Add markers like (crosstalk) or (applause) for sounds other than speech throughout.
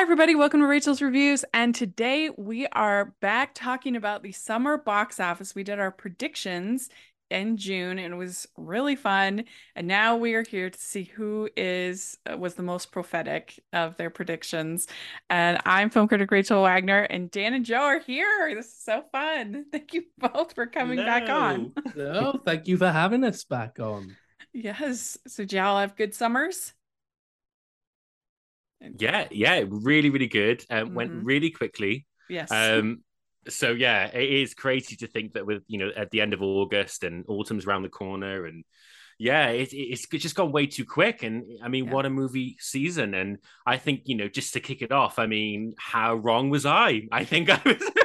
Hi, everybody. Welcome to Rachel's Reviews. And today we are back talking about the summer box office. We did our predictions in June and it was really fun. And now we are here to see who is uh, was the most prophetic of their predictions. And I'm film critic Rachel Wagner and Dan and Joe are here. This is so fun. (laughs) Thank you both for coming back on. no, thank you for having us back on. Yes. So, did y'all have good summers? Yeah, yeah, really, really good. Um, mm-hmm. Went really quickly. Yes. Um, so yeah, it is crazy to think that with you know at the end of August and autumn's around the corner, and yeah, it, it's just gone way too quick. And I mean, yeah. what a movie season! And I think you know, just to kick it off, I mean, how wrong was I? I think I was. (laughs)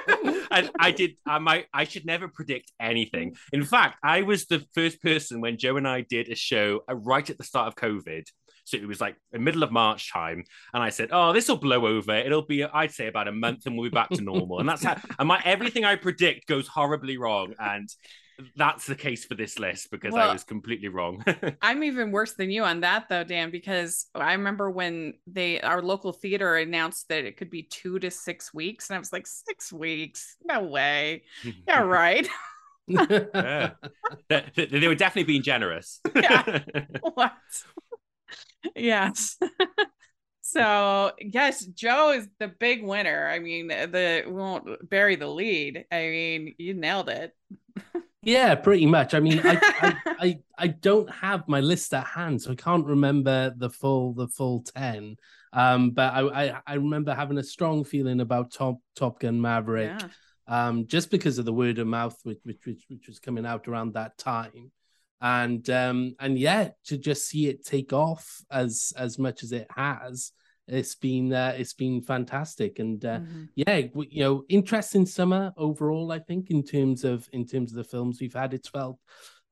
I, I, did. I might. I should never predict anything. In fact, I was the first person when Joe and I did a show uh, right at the start of COVID so it was like the middle of March time. And I said, Oh, this will blow over. It'll be, I'd say, about a month and we'll be back to normal. and that's how, (laughs) and my everything I predict goes horribly wrong. And that's the case for this list because well, I was completely wrong. (laughs) I'm even worse than you on that though, Dan, because I remember when they our local theater announced that it could be two to six weeks, and I was like, six weeks? No way. (laughs) yeah, right. yeah. They, they, were definitely being generous. yeah. What? Yes. (laughs) so yes, Joe is the big winner. I mean, the won't bury the lead. I mean, you nailed it. (laughs) yeah, pretty much. I mean, I, I, (laughs) I I don't have my list at hand, so I can't remember the full the full ten. Um, but I, I, I remember having a strong feeling about Top Top Gun Maverick. Yeah. Um, just because of the word of mouth which, which which which was coming out around that time and um and yeah to just see it take off as as much as it has it's been uh, it's been fantastic. And uh, mm-hmm. yeah you know interesting summer overall i think in terms of in terms of the films we've had. It's felt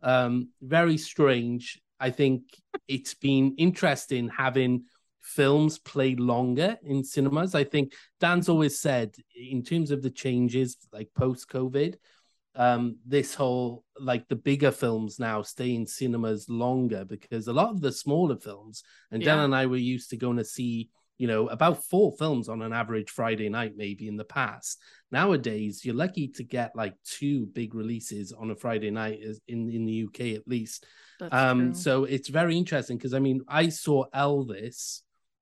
um very strange. I think it's been interesting having films play longer in cinemas. I think dan's always said in terms of the changes like post covid um, this whole like the bigger films now stay in cinemas longer because a lot of the smaller films, and yeah. Dan and I were used to going to see, you know, about four films on an average Friday night, maybe in the past. Nowadays, you're lucky to get like two big releases on a Friday night in in the UK at least. That's um, true. so it's very interesting because I mean, I saw Elvis,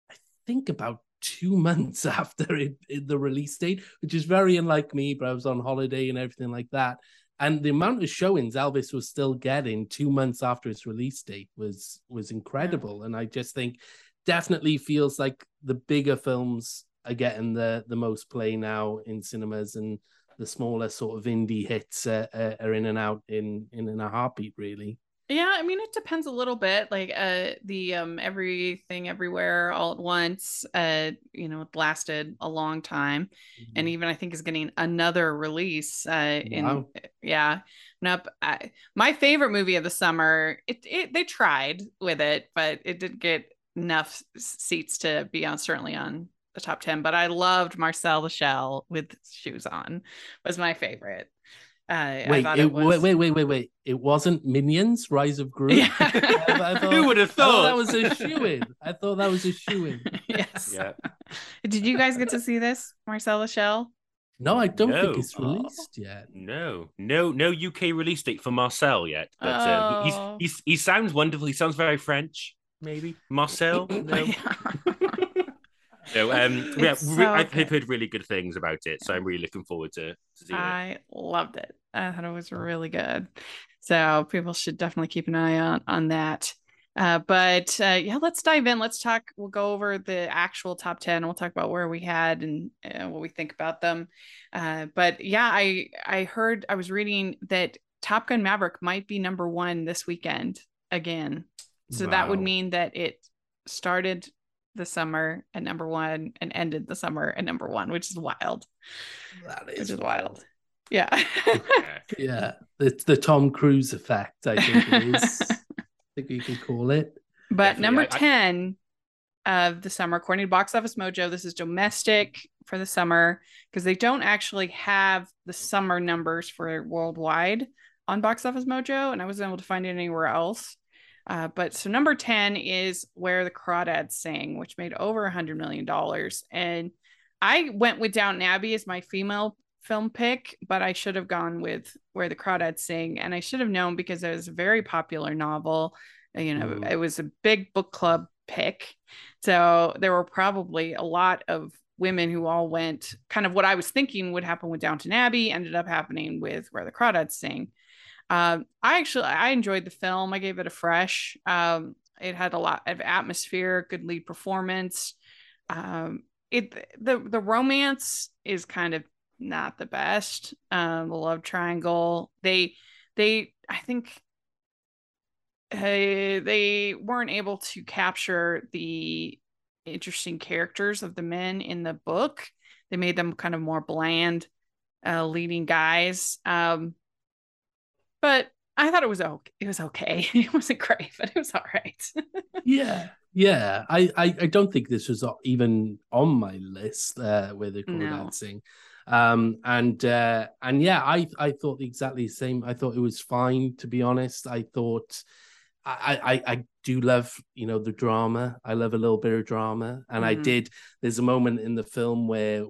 I think about two (laughs) months after it, it, the release date, which is very unlike me, but I was on holiday and everything like that. And the amount of showings Elvis was still getting two months after its release date was was incredible. Yeah. And I just think definitely feels like the bigger films are getting the the most play now in cinemas and the smaller sort of indie hits uh, are in and out in in, in a heartbeat really yeah, I mean it depends a little bit. Like uh the um everything everywhere all at once uh you know lasted a long time mm-hmm. and even I think is getting another release uh in yeah. Nope. I, my favorite movie of the summer, it, it they tried with it, but it didn't get enough seats to be on certainly on the top 10, but I loved Marcel the Shell with shoes on was my favorite. Uh, wait, it, it was... wait, wait, wait, wait, wait! It wasn't Minions: Rise of Gru. Yeah. (laughs) I, I (laughs) thought, Who would have thought that was a shoe in? I thought that was a shoe in. (laughs) yes. Yeah. Did you guys get to see this, Marcel Shell? No, I don't no. think it's released oh, yet. No, no, no UK release date for Marcel yet. But oh. uh, he's, he's, he sounds wonderful. He sounds very French, maybe Marcel. (coughs) No. No, um, yeah, so I've heard really good things about it, so I'm really looking forward to, to seeing I it. I loved it. I thought it was really good. So people should definitely keep an eye on on that. Uh, but uh, yeah, let's dive in. Let's talk. We'll go over the actual top ten. We'll talk about where we had and uh, what we think about them. Uh, but yeah, I I heard I was reading that Top Gun Maverick might be number one this weekend again. So wow. that would mean that it started the summer at number one and ended the summer at number one, which is wild. That is, which is wild. Yeah. (laughs) yeah. It's the Tom Cruise effect, I think it is. (laughs) I think you can call it. But Definitely. number 10 of the summer, according to Box Office Mojo, this is domestic for the summer because they don't actually have the summer numbers for worldwide on Box Office Mojo. And I wasn't able to find it anywhere else. Uh, but so number 10 is Where the Crawdads Sing, which made over a $100 million. And I went with Downton Abbey as my female film pick, but I should have gone with Where the Crawdads Sing. And I should have known because it was a very popular novel. You know, mm. it was a big book club pick. So there were probably a lot of women who all went kind of what I was thinking would happen with Downton Abbey ended up happening with Where the Crawdads Sing. Um, I actually I enjoyed the film. I gave it a fresh. Um, it had a lot of atmosphere, good lead performance. Um, it the the romance is kind of not the best. Um, the love triangle. They they I think uh, they weren't able to capture the interesting characters of the men in the book. They made them kind of more bland, uh, leading guys. Um, but I thought it was okay. It was okay. (laughs) It wasn't great, but it was all right. (laughs) yeah, yeah. I, I, I don't think this was even on my list uh, with the no. dancing. Um, and uh, and yeah, I I thought exactly the same. I thought it was fine to be honest. I thought I, I, I do love you know the drama. I love a little bit of drama, and mm. I did. There's a moment in the film where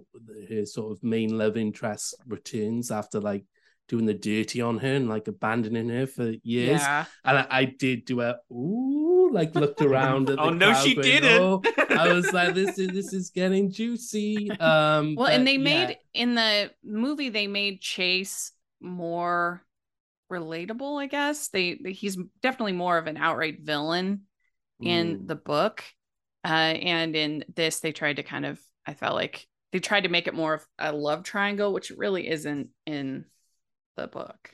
her sort of main love interest returns after like doing the dirty on her and like abandoning her for years. Yeah. And I, I did do a ooh, like looked around at. (laughs) oh no, she going, didn't. Oh. I was like, (laughs) this is this is getting juicy. Um, well, but, and they made yeah. in the movie they made Chase more relatable, I guess. They, they he's definitely more of an outright villain in mm. the book. Uh, and in this, they tried to kind of, I felt like they tried to make it more of a love triangle, which really isn't in the book.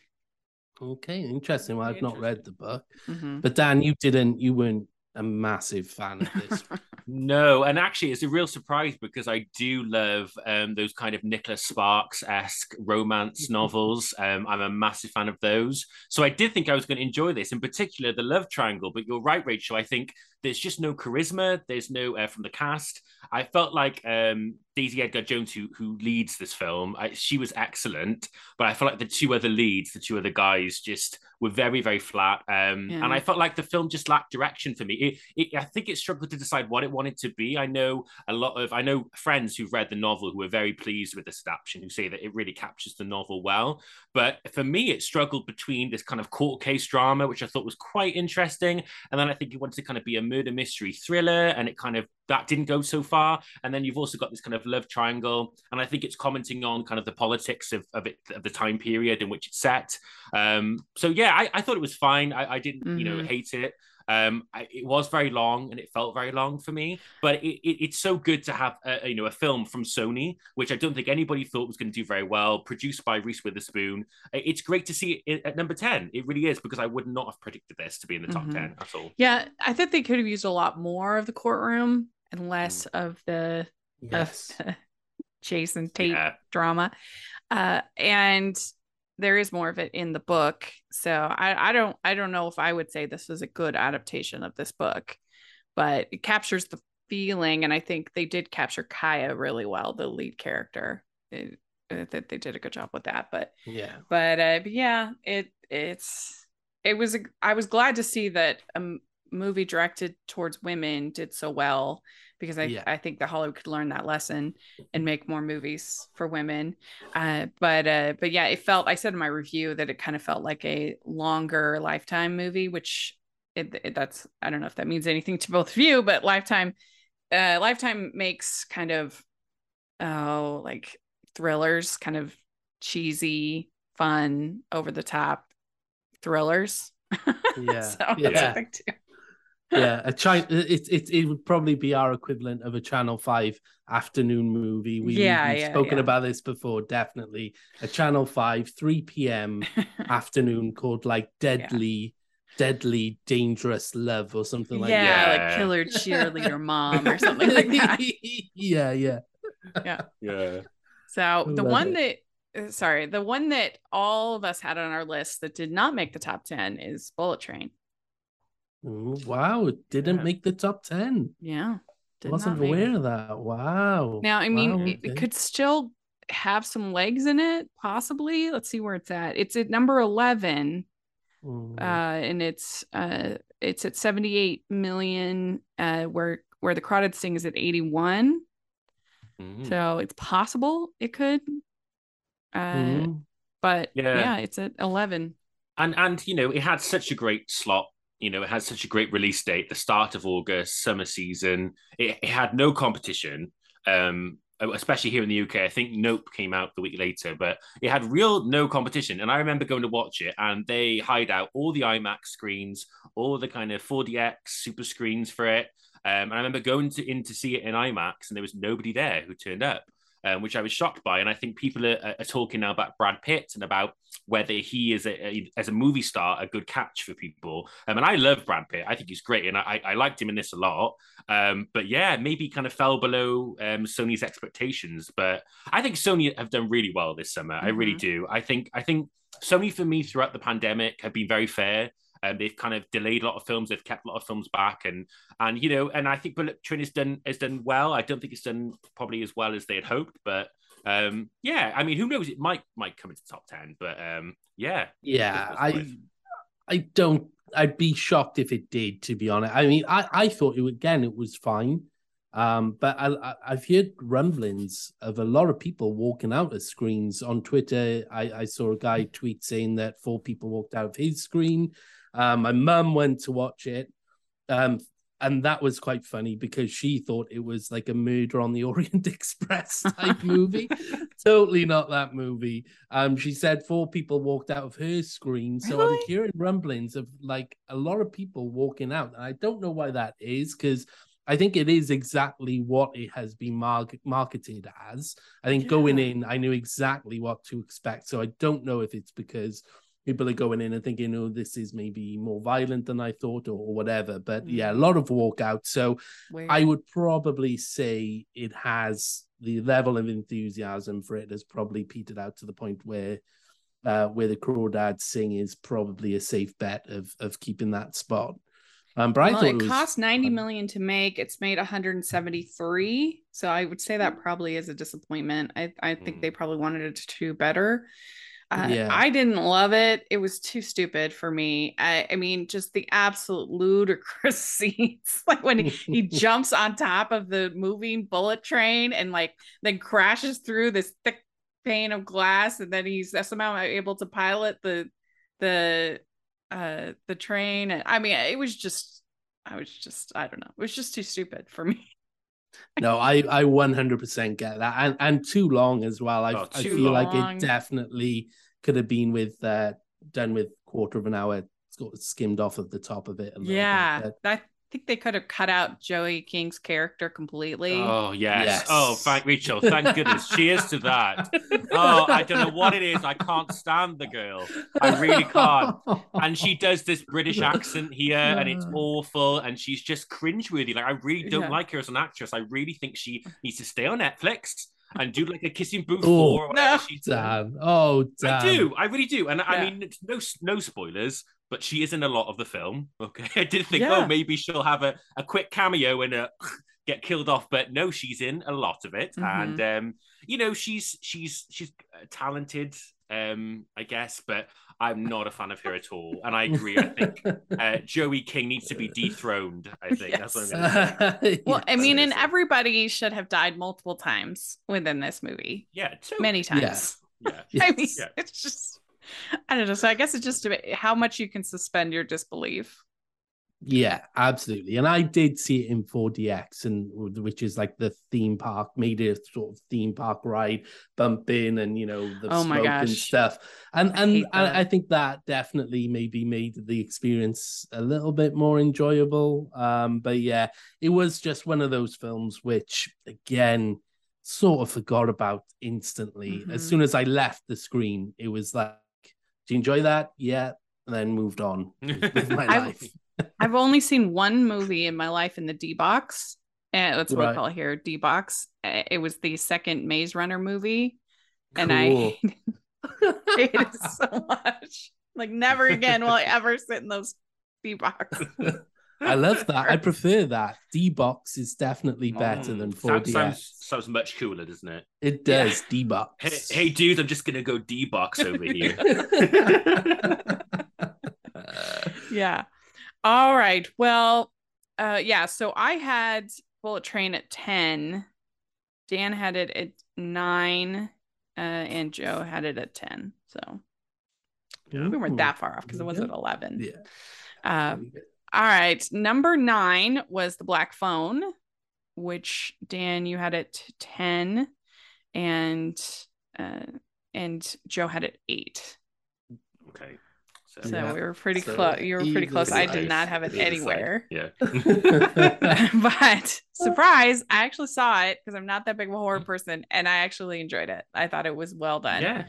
Okay, interesting. Well, I've not read the book, mm-hmm. but Dan, you didn't. You weren't a massive fan of this. (laughs) no, and actually, it's a real surprise because I do love um, those kind of Nicholas Sparks esque romance novels. Um, I'm a massive fan of those. So I did think I was going to enjoy this, in particular the love triangle. But you're right, Rachel. I think there's just no charisma. There's no uh, from the cast. I felt like um, Daisy Edgar Jones, who who leads this film, I, she was excellent. But I felt like the two other leads, the two other guys, just were very very flat. Um, yeah. And I felt like the film just lacked direction for me. It, it, I think it struggled to decide what it wanted to be. I know a lot of I know friends who've read the novel who are very pleased with this adaptation, who say that it really captures the novel well. But for me, it struggled between this kind of court case drama, which I thought was quite interesting, and then I think it wanted to kind of be a murder mystery thriller, and it kind of that didn't go so far. And then you've also got this kind of love triangle, and I think it's commenting on kind of the politics of, of it of the time period in which it's set. Um, so yeah, I, I thought it was fine. I, I didn't, mm-hmm. you know, mm-hmm. hate it. Um, I, it was very long and it felt very long for me, but it, it, it's so good to have a, you know a film from Sony, which I don't think anybody thought was going to do very well, produced by Reese Witherspoon. It's great to see it at number ten. It really is because I would not have predicted this to be in the top mm-hmm. ten at all. Yeah, I think they could have used a lot more of the courtroom and less mm. of the, yes. of (laughs) the Jason Tate yeah. drama. Uh, and there is more of it in the book. So I, I don't I don't know if I would say this was a good adaptation of this book, but it captures the feeling, and I think they did capture Kya really well, the lead character. It, that they did a good job with that. But yeah, but, uh, but yeah, it it's it was a, I was glad to see that a movie directed towards women did so well because I, yeah. I think that Hollywood could learn that lesson and make more movies for women. Uh, but uh, but yeah, it felt I said in my review that it kind of felt like a longer Lifetime movie, which it, it, that's I don't know if that means anything to both of you, but Lifetime uh, Lifetime makes kind of oh like thrillers, kind of cheesy, fun, over the top thrillers. (laughs) Yeah, so yeah yeah, a China. It, it it would probably be our equivalent of a Channel Five afternoon movie. We, yeah, we've yeah, spoken yeah. about this before. Definitely a Channel Five three p.m. (laughs) afternoon called like Deadly. Deadly Dangerous Love or something like yeah, that. Yeah, like Killer Cheerleader Mom or something like that. (laughs) yeah, yeah. Yeah. Yeah. So the one it. that uh, sorry, the one that all of us had on our list that did not make the top 10 is Bullet Train. Ooh, wow, it didn't yeah. make the top 10. Yeah. Wasn't aware of that. Wow. Now, I mean, wow, okay. it could still have some legs in it, possibly. Let's see where it's at. It's at number 11. Uh, and it's uh it's at 78 million, uh, where where the crawdad sing is at 81. Mhm. So it's possible it could. Uh, Mhm. but Yeah. yeah. it's at 11. and and you know it had such a great slot you know it had such a great release date the start of august summer season. It, it had no competition um especially here in the uk i think nope came out the week later but it had real no competition. And i remember going to watch it and they hide out all the imax screens all the kind of 4dx super screens for it. Um, and i remember going to in to see it in imax and there was nobody there who turned up um, which I was shocked by. And I think people are, are talking now about Brad Pitt and about whether he is a, a- as a movie star a good catch for people. Um, and I love Brad Pitt. I think he's great, and I, I liked him in this a lot. Um, but yeah, maybe kind of fell below um, Sony's expectations. But I think Sony have done really well this summer. I really Mhm. do. I think I think Sony for me throughout the pandemic have been very fair. Um, they've kind of delayed a lot of films. They've kept a lot of films back, and and you know, and I think Bullet Train has done has done well. I don't think it's done probably as well as they had hoped, but um, yeah, I mean, who knows? It might might come into top ten, but um, yeah, Yeah, I. I don't I'd be shocked if it did, to be honest. I mean, I, I thought it again it was fine. Um, but I, I I've heard rumblings of a lot of people walking out of screens on Twitter. I, I saw a guy tweet saying that four people walked out of his screen. Um, my mum went to watch it. Um, and that was quite funny because she thought it was like a murder on the Orient (laughs) Express type (laughs) movie. totally not that movie. Um, she said four people walked out of her screen. So I'm Really? hearing rumblings of like a lot of people walking out. And I don't know why that is because I think it is exactly what it has been mar- marketed as. I think going in, I knew exactly what to expect. So I don't know if it's because people are going in and thinking, oh, this is maybe more violent than I thought or, or whatever. But yeah, a Mm. lot of walkouts. So Weird. I would probably say it has the level of enthusiasm for it has probably petered out to the point where uh, where the Crawdad Sing is probably a safe bet of of keeping that spot. Um, but I well, thought it, it was cost 90 fun. million to make. It's made 173. So I would say Hmm. that probably is a disappointment. I, I think Mm. they probably wanted it to do better. Uh, Yeah. I didn't love it. It was too stupid for me. I, I mean, just the absolute ludicrous (laughs) scenes, like when he, he (laughs) jumps on top of the moving bullet train and like then crashes through this thick pane of glass, and then he's somehow able to pilot the the uh the train. And I mean, it was just, I was just, I don't know, it was just too stupid for me. No, I I 100% get that, and and too long as well. I Oh, I feel like it definitely could have been with uh, done with quarter of an hour, skimmed off of the top of it. Yeah, but- I think they could have cut out Joey King's character completely. Oh yes. Yes. Oh, thank Rachel. Thank goodness. Cheers to that. Oh, I don't know what it is. I can't stand the girl. I really can't. And she does this British accent here, and it's awful. And she's just cringeworthy. Like I really don't Yeah. like her as an actress. I really think she needs to stay on Netflix and do like a kissing booth Oh, four or whatever no. she's done. damn. Oh, damn. I do. I really do. And I mean, no no spoilers, but she is in a lot of the film. (laughs) Okay, I did think, Yeah. oh, maybe she'll have a, a quick cameo and a (laughs) get killed off, but no, she's in a lot of it, and um, you know, she's she's she's uh, talented, um, I guess, but I'm not a fan of her at all. And I agree. I think (laughs) uh, Joey King needs to be dethroned. I think that's what I'm going to say. Well, I mean, and everybody should have died multiple times within this movie, Yeah, too. many times. Yeah. yeah. I mean, Yeah. it's just, I don't know. So I guess it's just a bit, how much you can suspend your disbelief. Yeah, absolutely. And I did see it in 4DX, and which is like the theme park, made a sort of theme park ride, bump in, and you know the Oh smoke and stuff. And I and I. I think that definitely maybe made the experience a little bit more enjoyable. Um, but yeah, it was just one of those films which, again, sort of forgot about instantly. As Mhm. soon as I left the screen, it was like, "Do you enjoy that?" Yeah, and then moved on with, with my (laughs) I- life. (laughs) I've only seen one movie in my life in the D box. And that's what Right. we call it here, D box. Uh, It was the second Maze Runner movie. And Cool. I (laughs) hated it so much. Like, never again will I ever sit in those D box. I love that. I (laughs) prefer that. D box is definitely better than Mm, sounds, 4DX. sounds, sounds much cooler, doesn't it? It Yeah. does. D box. hey, dude, I'm just gonna go D box over (laughs) here. (laughs) yeah. All right. Well, uh, yeah. So I had Bullet Train at ten. Dan had it at nine, uh, and Joe had it at ten. So Yeah. we weren't that far off because it was Yeah. at eleven. Yeah. Uh, Very good. All right. Number nine was the Black Phone, which Dan you had at ten, and uh, and Joe had it eight. Okay. So, So Yeah. we were pretty So close. You were pretty close. I did not have it Either side. anywhere. Yeah. (laughs) (laughs) but surprise, I actually saw it because I'm not that big of a horror person and I actually enjoyed it. I thought it was well done. yeah.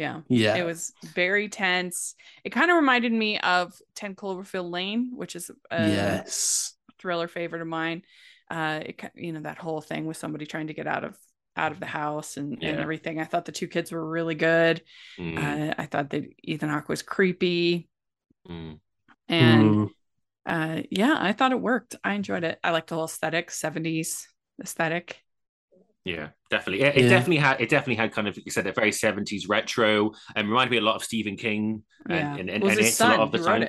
Yeah. yeah. It was very tense. It kind of reminded me of 10 Cloverfield Lane, which is a yes. thriller favorite of mine. Uh, it, you know, that whole thing with somebody trying to get out of out of the house and, and everything. I thought the two kids were really good. Mm, Uh, I thought that Ethan Hawke was creepy. mm. And Mm. uh yeah i thought it worked i enjoyed it i liked the whole aesthetic 70s aesthetic Yeah, definitely. It, it Yeah. definitely had. It definitely had kind of, like you said, a very seventies retro, and reminded me a lot of Stephen King. And, Yeah. and, and, and his it's a lot of the time.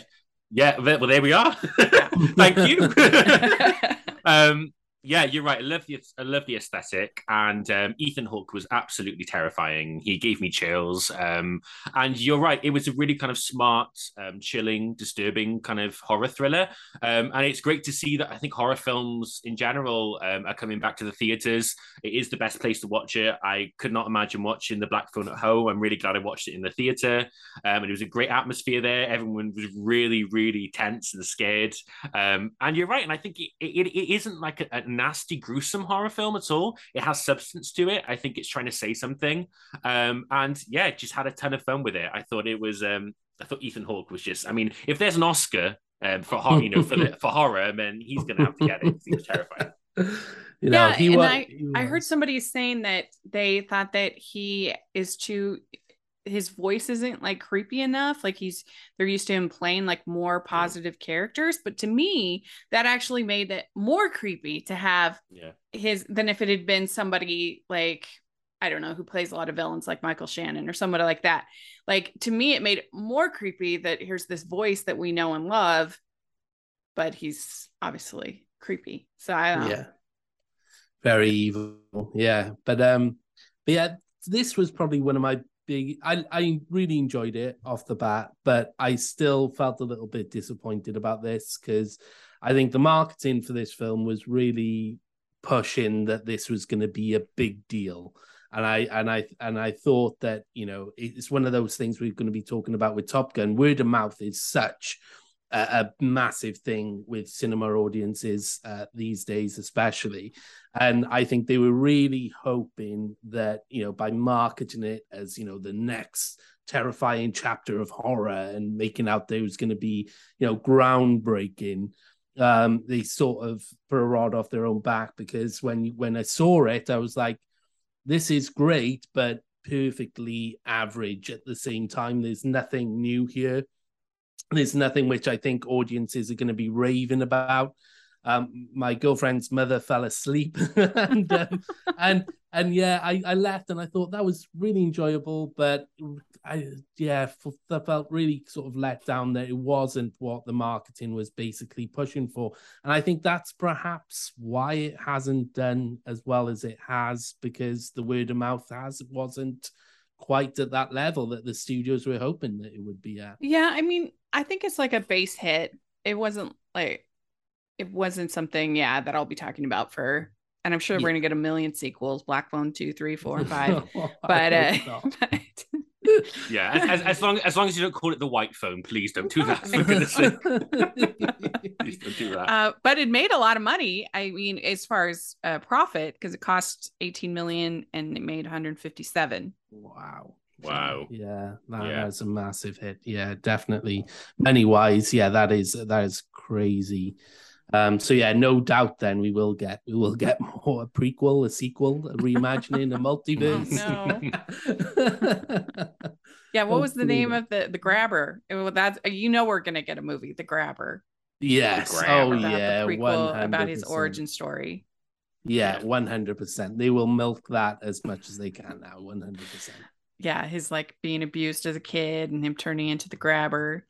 Yeah, well, well, there we are. (laughs) Thank you. (laughs) (laughs) um, yeah, you're right. I love the I love the aesthetic, and um, Ethan Hawke was absolutely terrifying. He gave me chills. Um, and you're right, it was a really kind of smart, um, chilling, disturbing kind of horror thriller. Um, and it's great to see that I think horror films in general um, are coming back to the theaters. It is the best place to watch it. I could not imagine watching The Black Phone at home. I'm really glad I watched it in the theater. Um, and it was a great atmosphere there. Everyone was really, really tense and scared. And you're right. And I think it, it, it isn't like a nasty, gruesome horror film at all. It has substance to it. I think it's trying to say something. Um, and yeah, just had a ton of fun with it. I thought it was, um, I thought Ethan Hawke was just, I mean, if there's an Oscar um, for horror, you know, for, the, (laughs) for horror, then he's going to have to get it. He was terrifying. (laughs) You know, Yeah, he and wa- I- he i heard somebody saying that they thought that he is too his voice isn't like creepy enough like he's they're used to him playing like more positive characters but to me that actually made it more creepy to have Yeah. his than if it had been somebody like I don't know who plays a lot of villains like Michael Shannon or somebody like that. Like to me, it made it more creepy that here's this voice that we know and love, but he's obviously creepy. So I don't know. yeah very evil yeah but um but yeah this was probably one of my big i i really enjoyed it off the bat but i still felt a little bit disappointed about this because i think the marketing for this film was really pushing that this was going to be a big deal and I and I and I thought that you know it's one of those things we're going to be talking about with Top Gun. Word of mouth is such a, a massive thing with cinema audiences uh, these days, especially. And I think they were really hoping that you know by marketing it as you know the next terrifying chapter of horror and making out there was going to be you know groundbreaking um they sort of put a rod off their own back because when when i saw it i was like this is great but perfectly average at the same time there's nothing new here there's nothing which i think audiences are going to be raving about. Um my girlfriend's mother fell asleep (laughs) and um, and and yeah I, I left and i thought that was really enjoyable but i yeah that felt really sort of let down that it wasn't what the marketing was basically pushing for. And i think that's perhaps why it hasn't done as well as it has because the word of mouth has wasn't quite at that level that the studios were hoping that it would be at. Yeah, I mean, I think it's like a base hit. It wasn't like it wasn't something, yeah, that I'll be talking about for and I'm sure we're gonna get a million sequels, Black Phone two, three, four, and (laughs) five. (laughs) But uh hope (laughs) but- Yeah, as, as, as long as long as you don't call it the white phone, please don't do that. For goodness sake, please don't do that. uh, but it made a lot of money. I mean, as far as uh, profit, because it cost 18 million and it made 157. Wow. Wow. Yeah, that, Yeah. that's a massive hit. Yeah, definitely. Money wise, yeah, that is that is crazy. Um, so yeah, no doubt then we will get we will get (laughs) more a prequel, a sequel, a reimagining, a multiverse. (laughs) Yeah, what was the name of the the grabber? It was you know we're gonna get a movie, The Grabber, yes. Grab Oh about yeah. the prequel about his origin story. Yeah, Yeah. one hundred percent. They will milk that as much as they can now. One hundred percent. Yeah, his like being abused as a kid and him turning into the grabber.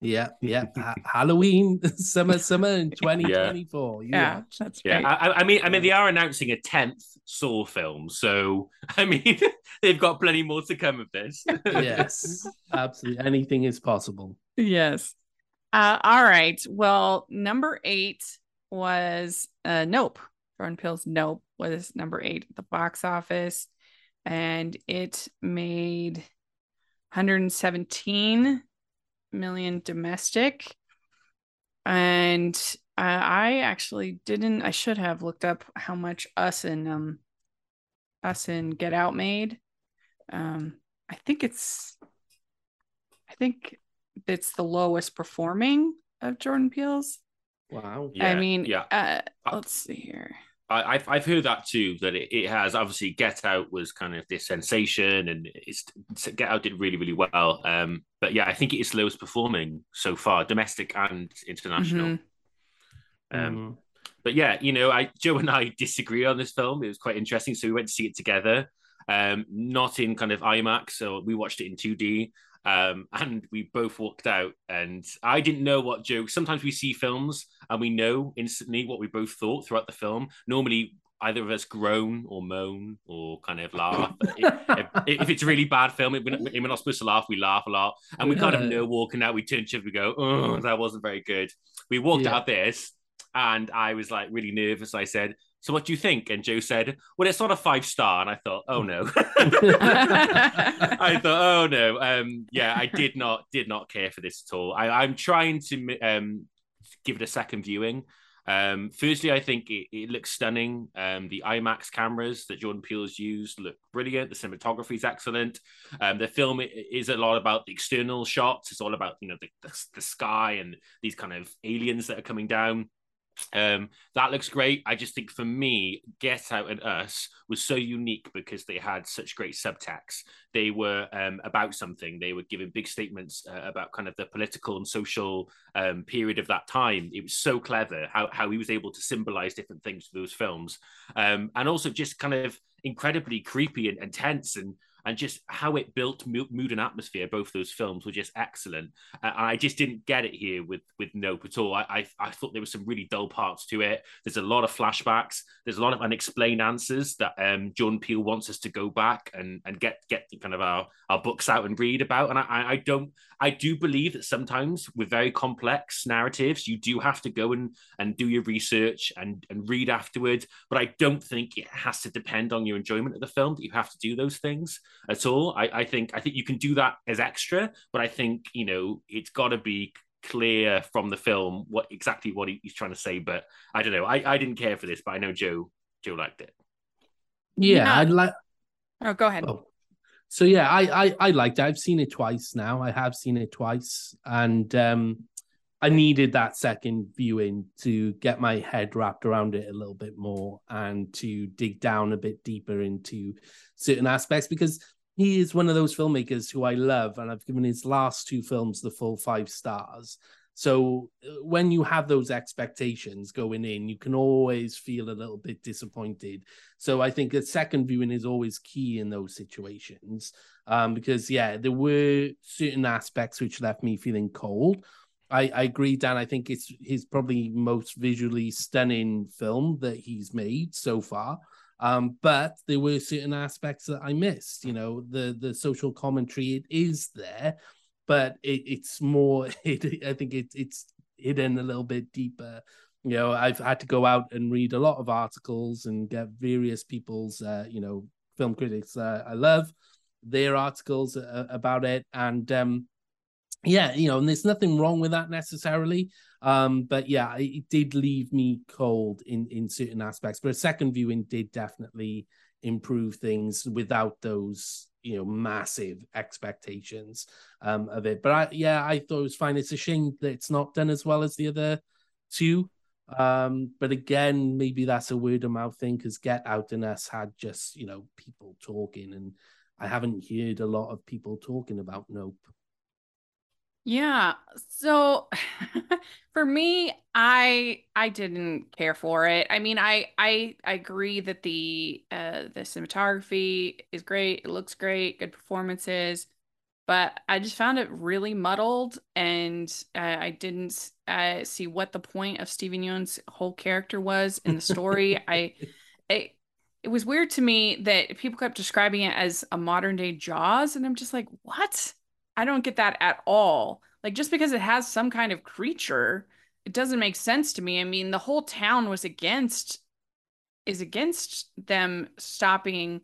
Yeah, yeah. Ha- Halloween, (laughs) summer, summer in 2024. (laughs) Yeah, Yeah. yeah that's Yeah, great. I, I mean, I mean, they are announcing a tenth Saw film, so (laughs) I mean, they've got plenty more to come of this. yes, absolutely. Anything is possible. yes. Uh, all right. Well, number eight was uh, Nope. Jordan Peele's Nope was number eight at the box office, and it made 117 million domestic. And uh, I actually didn't. I should have looked up how much Us and um Us and Get Out made. Um, I think it's. I think it's the lowest performing of Jordan Peele's. Wow. I mean, yeah. Uh, Uh, let's see here. I, I've I've heard that too. That it, it has obviously Get Out was kind of this sensation, and it's Get Out did really really well. Um, but yeah, I think it is lowest performing so far, domestic and international. Mhm. Um, Mm. but yeah, you know, I Joe and I (laughs) disagree on this film. It was quite interesting, so we went to see it together. Um, not in kind of IMAX, so we watched it in two D. Um, and we both walked out, and I didn't know what Joe. Sometimes we see films and we know instantly what we both thought throughout the film. Normally, either of us groan or moan or kind of laugh. if, if it's a really bad film, if we're, not, if we're not supposed to laugh, we laugh a lot, and we kind of know walking out. We turn to each other, we go, "Oh, that wasn't very good." We walked Yeah. out this, and I was like really nervous. I said, "So what do you think?" And Joe said, "Well, it's not a five star." And I thought, "Oh no." (laughs) I thought, oh no, um, yeah, I did not did not care for this at all. I, I'm trying to um, give it a second viewing. Um, firstly, I think it, it looks stunning. Um, the IMAX cameras that Jordan Peele has used look brilliant. The cinematography is excellent. Um, the film is a lot about the external shots. It's all about you know the, the, the sky and these kind of aliens that are coming down. Um, that looks great. I just think for me, Get Out and Us was so unique because they had such great subtext. They were um, about something. They were giving big statements uh, about kind of the political and social um, period of that time. It was so clever how, how he was able to symbolize different things for those films, um, and also just kind of incredibly creepy and, and tense and and just how it built mood and atmosphere. Both those films were just excellent. And I just didn't get it here with with Nope at all. I, I I thought there were some really dull parts to it. There's a lot of flashbacks. There's a lot of unexplained answers that um, Jordan Peele wants us to go back and and get get kind of our our books out and read about. And I I I don't I do believe that sometimes with very complex narratives, you do have to go and and do your research and and read afterwards. But I don't think it has to depend on your enjoyment of the film that you have to do those things at all. I, I think I think you can do that as extra, but I think you know it's got to be clear from the film what exactly what he, he's trying to say. But I don't know. I, I didn't care for this, but I know Joe Joe liked it. Yeah, Yeah. I'd like. Oh, go ahead. Oh. So yeah, I, I I liked it. I've seen it twice now. I have seen it twice, and um, I needed that second viewing to get my head wrapped around it a little bit more and to dig down a bit deeper into certain aspects because he is one of those filmmakers who I love, and I've given his last two films the full five stars. So uh, when you have those expectations going in, you can always feel a little bit disappointed. So I think a second viewing is always key in those situations. Um, because yeah, there were certain aspects which left me feeling cold. I, I agree, Dan. I think it's his probably most visually stunning film that he's made so far. Um, but there were certain aspects that I missed. You know, the the social commentary it is there, but it, it's more. (laughs) It, I think it, it's hidden a little bit deeper. You know, I've had to go out and read a lot of articles and get various people's, uh, you know, film critics uh, I love their articles uh, about it, and um, yeah, you know, and there's nothing wrong with that necessarily. Um, but yeah, it, did leave me cold in in certain aspects. But a second viewing did definitely improve things without those you know massive expectations um of it. But I yeah, I thought it was fine. It's a shame that it's not done as well as the other two. Um, but again, maybe that's a word of mouth thing because Get Out and Us had just you know people talking, and I haven't heard a lot of people talking about Nope. Yeah. So (laughs) for me, I I didn't care for it. I mean, I I I agree that the uh the cinematography is great. It looks great, good performances. but I just found it really muddled, and I, I didn't uh, see what the point of Steven Yeun's whole character was in the story. I, (laughs) it, it was weird to me that people kept describing it as a modern day Jaws, and I'm just like, what? I don't get that at all. Like just because it has some kind of creature, it doesn't make sense to me. I mean, the whole town was against is against them stopping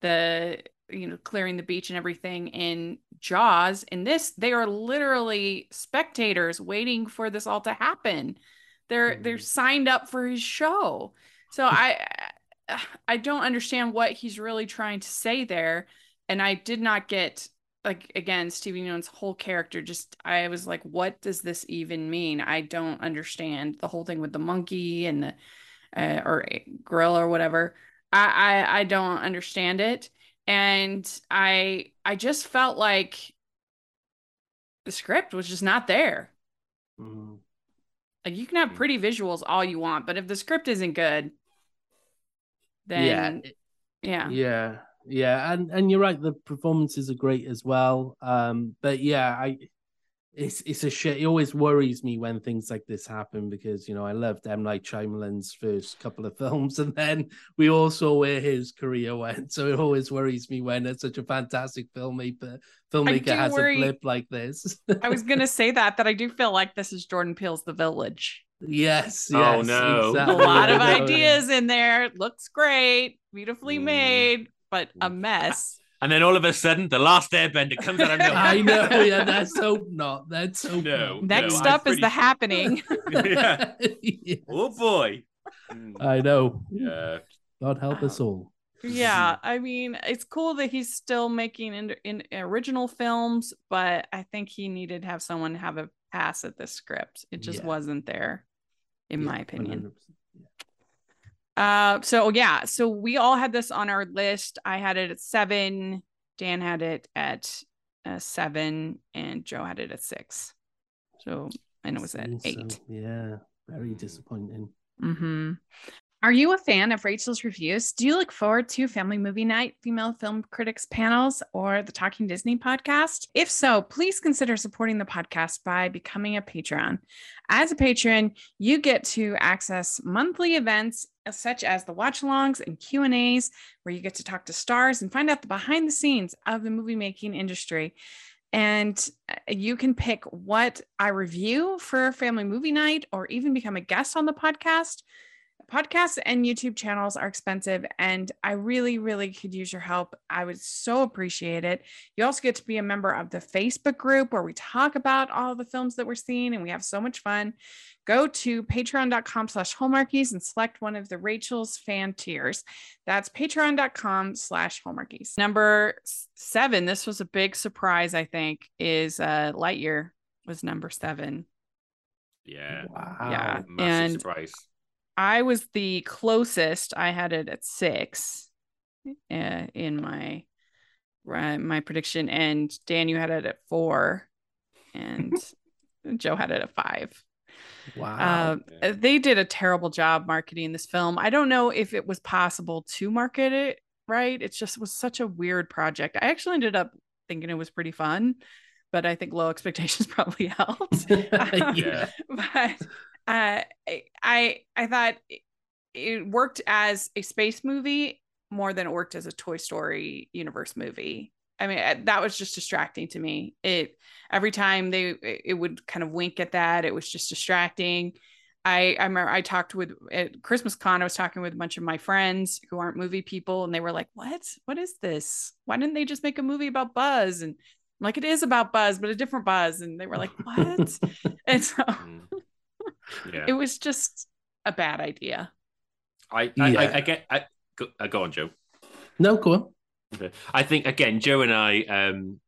the you know clearing the beach and everything in jaws in this they are literally spectators waiting for this all to happen they're mm-hmm. they're signed up for his show so (laughs) i i don't understand what he's really trying to say there and i did not get like again Steven Yeun's whole character just I was like what does this even mean? I don't understand the whole thing with the monkey and the uh, or gorilla or whatever. I, I I don't understand it. And I I just felt like the script was just not there. Mm. like you can have pretty visuals all you want but if the script isn't good then yeah yeah. Yeah yeah, and and you're right. The performances are great as well. Um, but yeah, I it's it's a shit. It always worries me when things like this happen because you know I loved M Night Shyamalan's first couple of (laughs) films, and then we all saw where his career went. So it always worries me when it's such a fantastic filmmaker filmmaker has worry... a blip like this. (laughs) I was gonna say that that I do feel like this is Jordan Peele's The Village. Yes. Oh, yes, no. Exactly. A lot of (laughs) ideas in there. Looks great. Beautifully mm. made but a mess. And then all of a sudden, the last airbender comes out of (laughs) nowhere. I know, yeah, let's hope not. Let's hope no. Next no, up is the sure. happening. (laughs) yeah. yes. (laughs) Oh boy. I know. Yeah. God help us all. Mm-hmm. Yeah, I mean, it's cool that he's still making in, in original films, but I think he needed to have someone have a pass at the script. It just yeah. wasn't there, in yeah, my opinion. 100%. Uh, so yeah, so we all had this on our list. I had it at seven. Dan had it at uh, seven, and Joe had it at six. So and it was at eight. So, yeah, very disappointing. Mm-hmm. Are you a fan of Rachel's reviews? Do you look forward to Family Movie Night, Female Film Critics panels, or the Talking Disney podcast? If so, please consider supporting the podcast by becoming a patron. As a patron, you get to access monthly events such as the watch-alongs and Q&As where you get to talk to stars and find out the behind the scenes of the movie making industry. And uh, you can pick what I review for Family Movie Night or even become a guest on the podcast podcasts and YouTube channels are expensive, and I really, really could use your help. I would so appreciate it. You also get to be a member of the Facebook group where we talk about all the films that we're seeing, and we have so much fun. Go to patreon.com slash hallmarkies and select one of the Rachel's fan tiers. That's patreon.com slash hallmarkies. Number seven, this was a big surprise, I think, is uh, Lightyear was number seven. Yeah. Wow. Yeah. Massive and surprise I was the closest. I had it at six uh, in my uh, my prediction, and Dan, you had it at four, and (laughs) Joe had it at five. Wow. Uh, they did a terrible job marketing this film. I don't know if it was possible to market it right. It just was such a weird project. I actually ended up thinking it was pretty fun, but I think low (laughs) expectations probably helped. (laughs) yeah. but uh, I I thought it worked as a space movie more than it worked as a Toy Story universe movie. I mean, uh, that was just distracting to me. It every time they it would kind of wink at that, it was just distracting. I I remember I talked with at Christmas Con. I was talking with a bunch of my friends who aren't movie people, and they were like, "What? What is this? Why didn't they just make a movie about Buzz?" And I'm like, "It is about Buzz, but a different Buzz." And they were like, "What?" (laughs) and so mm yeah. it was just a bad idea. I I, yeah. I, I get I go, uh, go on, Joe. No, go on. Okay. I think again, Joe and I um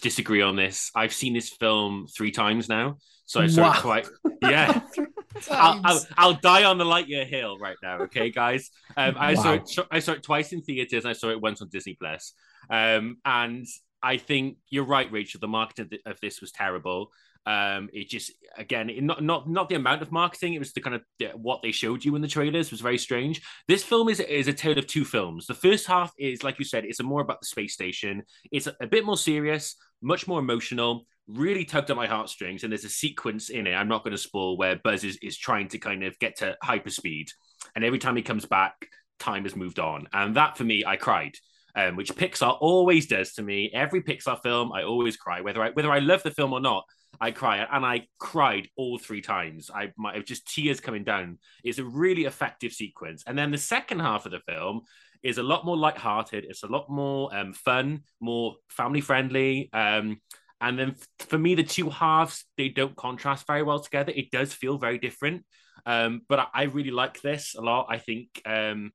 disagree on this. I've seen this film three times now, so I saw wow. it quite. (laughs) Yeah, (laughs) I'll, I'll, I'll, die on the Lightyear Hill right now. Okay, guys. Um, I wow. saw it. I saw it twice in theaters. I saw it once on Disney Plus. Um, and I think you're right, Rachel. The marketing of this was terrible. Um, it just again, not not not the amount of marketing. It was the kind of the, what they showed you in the trailers was very strange. This film is is a tale of two films. The first half is like you said, it's more about the space station. It's a, a bit more serious, much more emotional. Really tugged at my heartstrings, and there's a sequence in it. I'm not going to spoil where Buzz is, is trying to kind of get to hyperspeed, and every time he comes back, time has moved on, and that for me, I cried. Um, which Pixar always does to me. Every Pixar film, I always cry, whether I whether I love the film or not. I cry, and I cried all three times. I my just tears coming down. It's a really effective sequence, and then the second half of the film is a lot more light-hearted. It's a lot more um, fun, more family-friendly. Um, and then for me, the two halves they don't contrast very well together. It does feel very different. Um, but I, I, really like this a lot. I think um,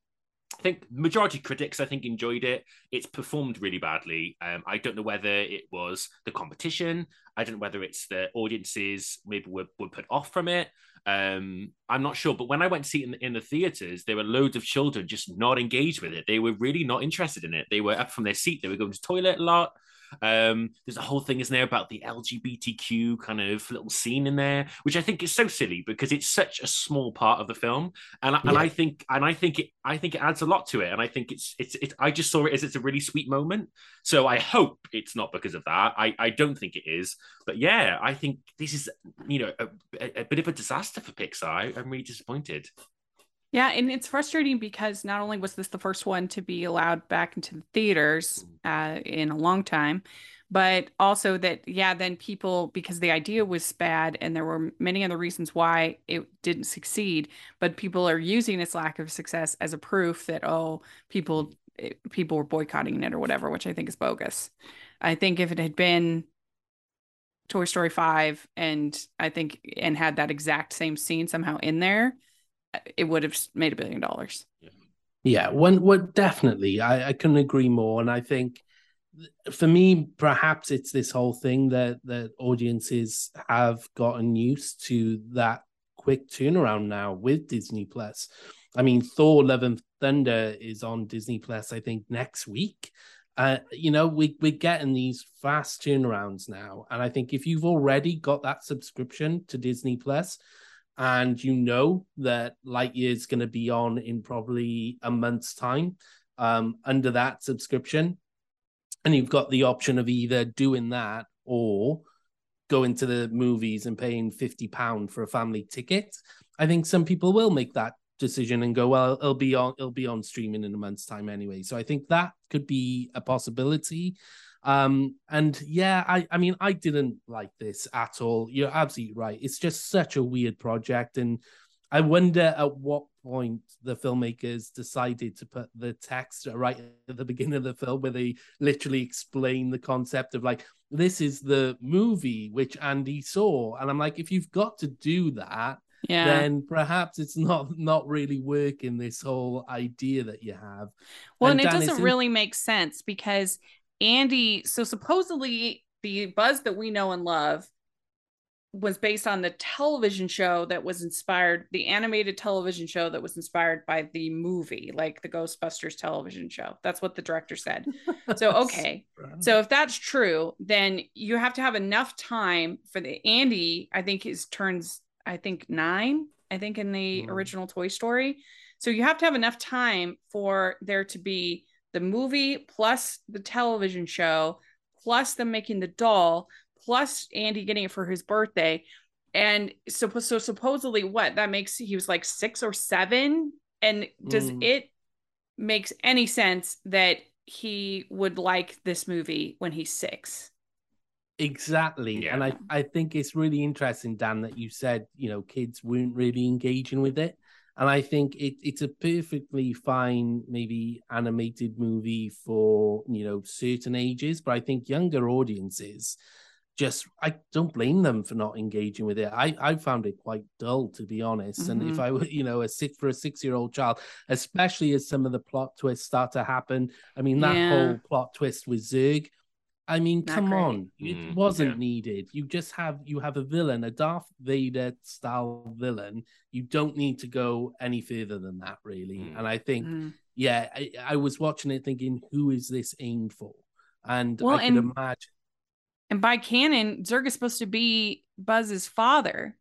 think majority critics, I think, enjoyed it. It's performed really badly. Um, I don't know whether it was the competition. I don't know whether it's the audiences maybe were, were put off from it. Um, I'm not sure. But when I went to see it in, in the theaters, there were loads of children just not engaged with it. They were really not interested in it. They were up from their seat. They were going to toilet a lot. Um, there's a whole thing, isn't there, about the LGBTQ kind of little scene in there, which I think is so silly because it's such a small part of the film, and yeah. and I think and I think it I think it adds a lot to it, and I think it's it's it, I just saw it as it's a really sweet moment. So I hope it's not because of that. I I don't think it is, but yeah, I think this is you know a, a, a bit of a disaster for Pixar. I'm really disappointed. Yeah, and it's frustrating because not only was this the first one to be allowed back into the theaters mm. uh, in a long time, but also that yeah, then people because the idea was bad and there were many other reasons why it didn't succeed, but people are using its lack of success as a proof that oh, people it, eh, people were boycotting it or whatever, which I think is bogus. I think if it had been Toy Story 5 and I think and had that exact same scene somehow in there, it would have made a billion dollars. Yeah, when what definitely, I, I couldn't agree more. And I think for me, perhaps it's this whole thing that that audiences have gotten used to that quick turnaround now with Disney Plus. I mean, Thor: Love and Thunder is on Disney Plus, I think, next week. Uh, you know, we we're getting these fast turnarounds now, and I think if you've already got that subscription to Disney Plus, and you know that Lightyear is going to be on in probably a month's time um, under that subscription, and you've got the option of either doing that or going to the movies and paying fifty pound for a family ticket. I think some people will make that decision and go, well, it'll be on it'll be on streaming in a month's time anyway. So I think that could be a possibility. Um, and yeah, I, I mean, I didn't like this at all. You're absolutely right. It's just such a weird project. And I wonder at what point the filmmakers decided to put the text right at the beginning of the film where they literally explain the concept of like, this is the movie which Andy saw. And I'm like, if you've got to do that, yeah. then perhaps it's not not really working this whole idea that you have. Well, and, and it doesn't really make sense because Andy, so supposedly the Buzz that we know and love was based on the television show that was inspired, the animated television show that was inspired by the movie, like the Ghostbusters television show. That's what the director said. So, (laughs) okay. so, if that's true, then you have to have enough time for the Andy, I think his turns, I think nine, I think in the mm. original Toy Story. So, you have to have enough time for there to be the movie plus the television show plus them making the doll plus Andy getting it for his birthday. And so, so supposedly what that makes he was like six or seven. And does mm. it makes any sense that he would like this movie when he's six? Exactly. Yeah. And I, I think it's really interesting, Dan, that you said, you know, kids weren't really engaging with it. And I think it, it's a perfectly fine, maybe animated movie for, you know, certain ages. But I think younger audiences just, I don't blame them for not engaging with it. I, I found it quite dull, to be honest. Mm-hmm. And if mm-hmm. I were, you know, a six for a six year old child, especially as some of the plot twists start to happen. I mean, that yeah. whole plot twist with Zurg I mean, Not come great. on, it mm, wasn't yeah. needed. You just have you have a villain, a Darth Vader style villain. You don't need to go any further than that, really. Mm. And I think, mm. yeah, I, I, was watching it thinking, who is this aimed for? And well, I can imagine. And by canon, Zurg is supposed to be Buzz's father.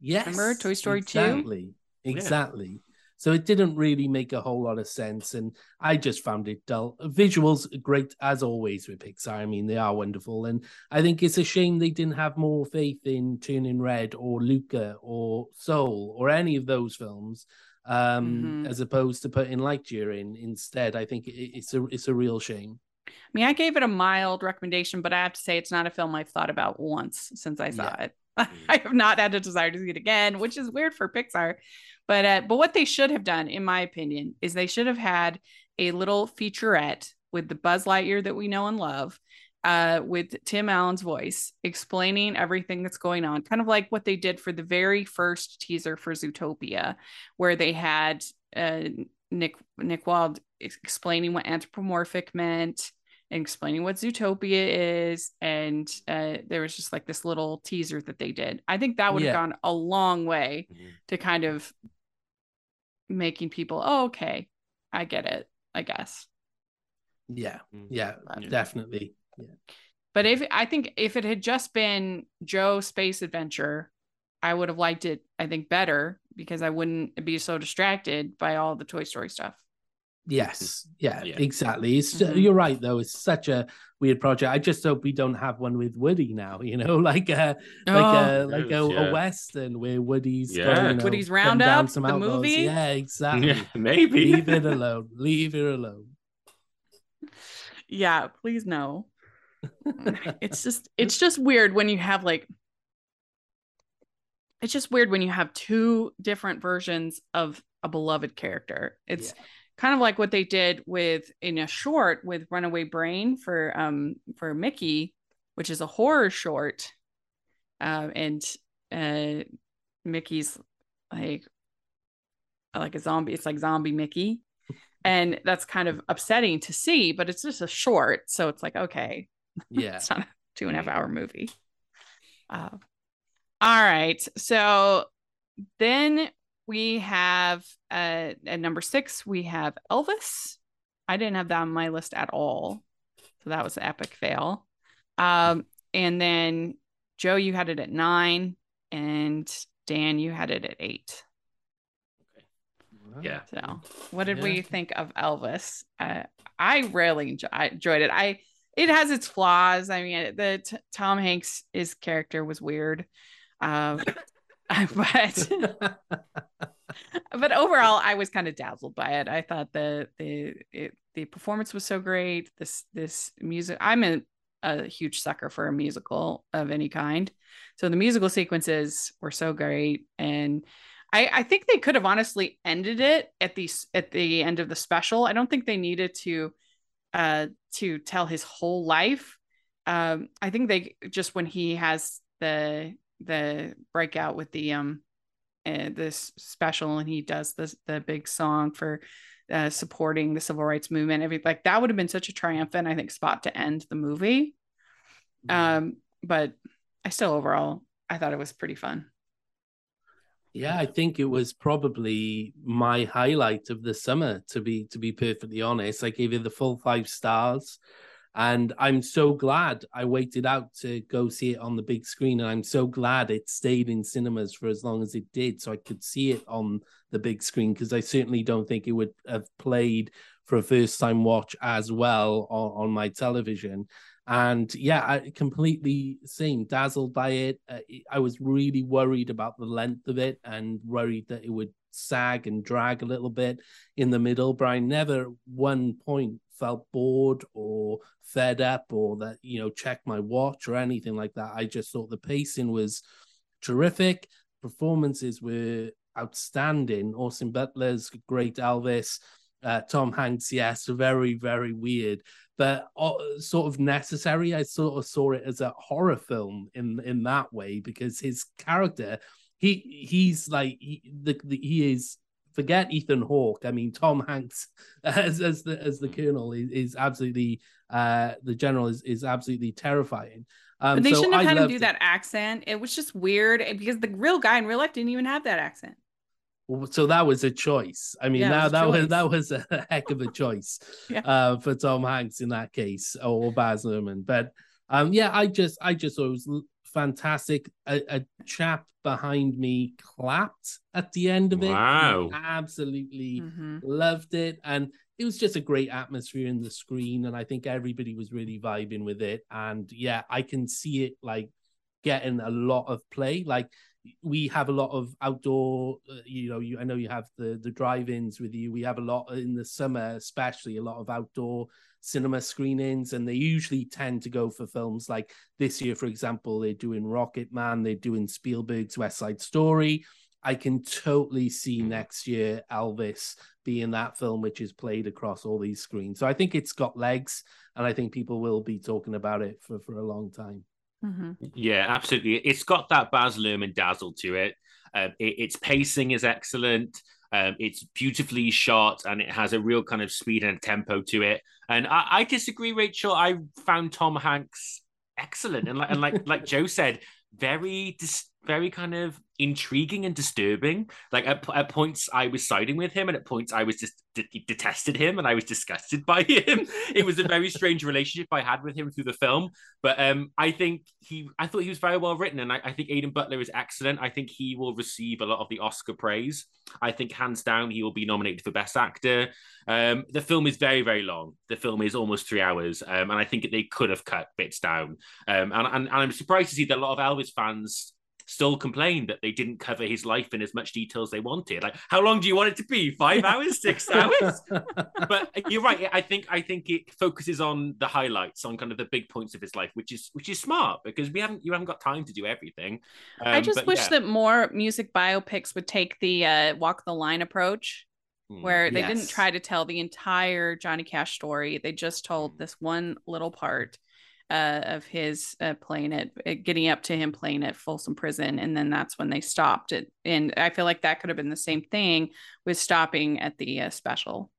Yes. Remember Toy Story 2? exactly. Exactly. So it didn't really make a whole lot of sense. And I just found it dull. Visuals, great as always with Pixar. I mean, they are wonderful. And I think it's a shame they didn't have more faith in Turning Red or Luca or Soul or any of those films. Um, Mhm. as opposed to putting Lightyear in instead. I think it, it's a it's a real shame. I mean, I gave it a mild recommendation, but I have to say it's not a film I've thought about once since I saw Yeah. it. (laughs) I have not had a desire to see it again, which is weird for Pixar. But uh, but what they should have done, in my opinion, is they should have had a little featurette with the Buzz Lightyear that we know and love, uh, with Tim Allen's voice explaining everything that's going on, kind of like what they did for the very first teaser for Zootopia, where they had uh, Nick Nick Wilde explaining what anthropomorphic meant and explaining what Zootopia is. And uh, there was just like this little teaser that they did. I think that would have Yeah. gone a long way Mhm. to kind of making people, oh, okay, I get it, I guess. Yeah, Mhm. yeah, Yeah. definitely. But if I think if it had just been Joe Space Adventure, I would have liked it, I think, better because I wouldn't be so distracted by all the Toy Story stuff. Yes, yeah, Yeah. exactly. It's Mhm. you're right though. It's such a weird project. I just hope we don't have one with Woody now. You know, (laughs) like a like Oh. a like a, yeah. a western where Woody's Yeah. going, you know, Woody's Roundup, some the outlaws. movie? Yeah, exactly. Yeah, (laughs) maybe. Leave it (laughs) alone. Leave it alone. Yeah, please no. it's just it's just weird when you have like it's just weird when you have two different versions of a beloved character. It's kind of like what they did with in a short with Runaway Brain for um for Mickey, which is a horror short. Um and uh Mickey's like like a zombie, it's like zombie Mickey. And that's kind of upsetting to see, but it's just a short. So it's like, okay, (laughs) Yeah. it's not a two and a half hour movie. Uh, all right. So then we have uh, at number six, we have Elvis. I didn't have that on my list at all. So that was an epic fail. Um, and then Joe, you had it at nine, and Dan, you had it at eight. Yeah. So, what did Yeah. we think of Elvis? Uh, I really enjoy, I enjoyed it. I it has its flaws. I mean, the t- Tom Hanks his character was weird, um, (laughs) but but overall, I was kind of dazzled by it. I thought the the it, the performance was so great. This this music. I'm a, a huge sucker for a musical of any kind, so the musical sequences were so great, and I I think they could have honestly ended it at the at the end of the special. I don't think they needed to uh to tell his whole life. Um, I think they just when he has the the breakout with the um uh, this special and he does this the big song for uh, supporting the civil rights movement. Everything like that would have been such a triumphant i think spot to end the movie. Um but i still overall i thought it was pretty fun. Yeah, I think it was probably my highlight of the summer. To be to be perfectly honest, I gave it the full five stars, and I'm so glad I waited out to go see it on the big screen, and I'm so glad it stayed in cinemas for as long as it did, so I could see it on the big screen. Because I certainly don't think it would have played for a first time watch as well on, on my television. And yeah, I completely same dazzled by it. Uh, I was really worried about the length of it and worried that it would sag and drag a little bit in the middle. But I never one point felt bored or fed up or that you know check my watch or anything like that. I just thought the pacing was terrific. Performances were outstanding. Austin Butler's great Elvis. Uh, Tom Hanks, yes, very, very weird, but uh, sort of necessary. I sort of saw it as a horror film in in that way because his character, he he's like he, the, the he is forget Ethan Hawke. I mean, Tom Hanks (laughs) as as the as the colonel is, is absolutely uh the general is is absolutely terrifying. Um, but they so shouldn't have I had him do it. that accent it was just weird because the real guy in real life didn't even have that accent So that was a choice. I mean, Yeah, that was a that was that was a (laughs) heck of a choice (laughs) Yeah. uh, for Tom Hanks in that case, or Baz Luhrmann. But Um, yeah, I just I just thought it was fantastic. A, a chap behind me clapped at the end of it. Wow. He absolutely Mhm. loved it. And it was just a great atmosphere in the screen. And I think everybody was really vibing with it. And yeah, I can see it like getting a lot of play. Like we have a lot of outdoor, uh, you know, you I know you have the the drive-ins with you. We have a lot in the summer, especially a lot of outdoor cinema screenings, and they usually tend to go for films like this year, for example, they're doing Rocketman, they're doing Spielberg's West Side Story. I can totally see next year Elvis being that film which is played across all these screens. So I think it's got legs, and I think people will be talking about it for, for a long time. Mhm. Yeah, absolutely. It's got that Baz Luhrmann dazzle to it. Um, it its pacing is excellent. Um, it's beautifully shot and it has a real kind of speed and tempo to it. And I, I disagree, Rachel. I found Tom Hanks excellent and like and like like Joe said, very dis- very kind of intriguing and disturbing. Like at, at points I was siding with him, and at points I was just de- detested him, and I was disgusted (laughs) by him. It was a very strange relationship I had with him through the film. But um, I think he, I thought he was very well written, and I, I think Aidan Butler is excellent. I think he will receive a lot of the Oscar praise. I think hands down he will be nominated for Best Actor. Um, the film is very very long. The film is almost three hours, um, and I think they could have cut bits down. Um, and, and, and I'm surprised to see that a lot of Elvis fans still complained that they didn't cover his life in as much detail as they wanted. Like, how long do you want it to be? Five hours, six hours? (laughs) But you're right. I think I think it focuses on the highlights, on kind of the big points of his life, which is which is smart because we haven't you haven't got time to do everything. I Um, just but wish yeah. that more music biopics would take the uh, walk the line approach, Mm. where they didn't try to tell the entire Johnny Cash story. They just told this one little part uh, of his uh, playing it, uh, getting up to him playing at Folsom Prison, and then that's when they stopped it. And I feel like that could have been the same thing with stopping at the uh, special.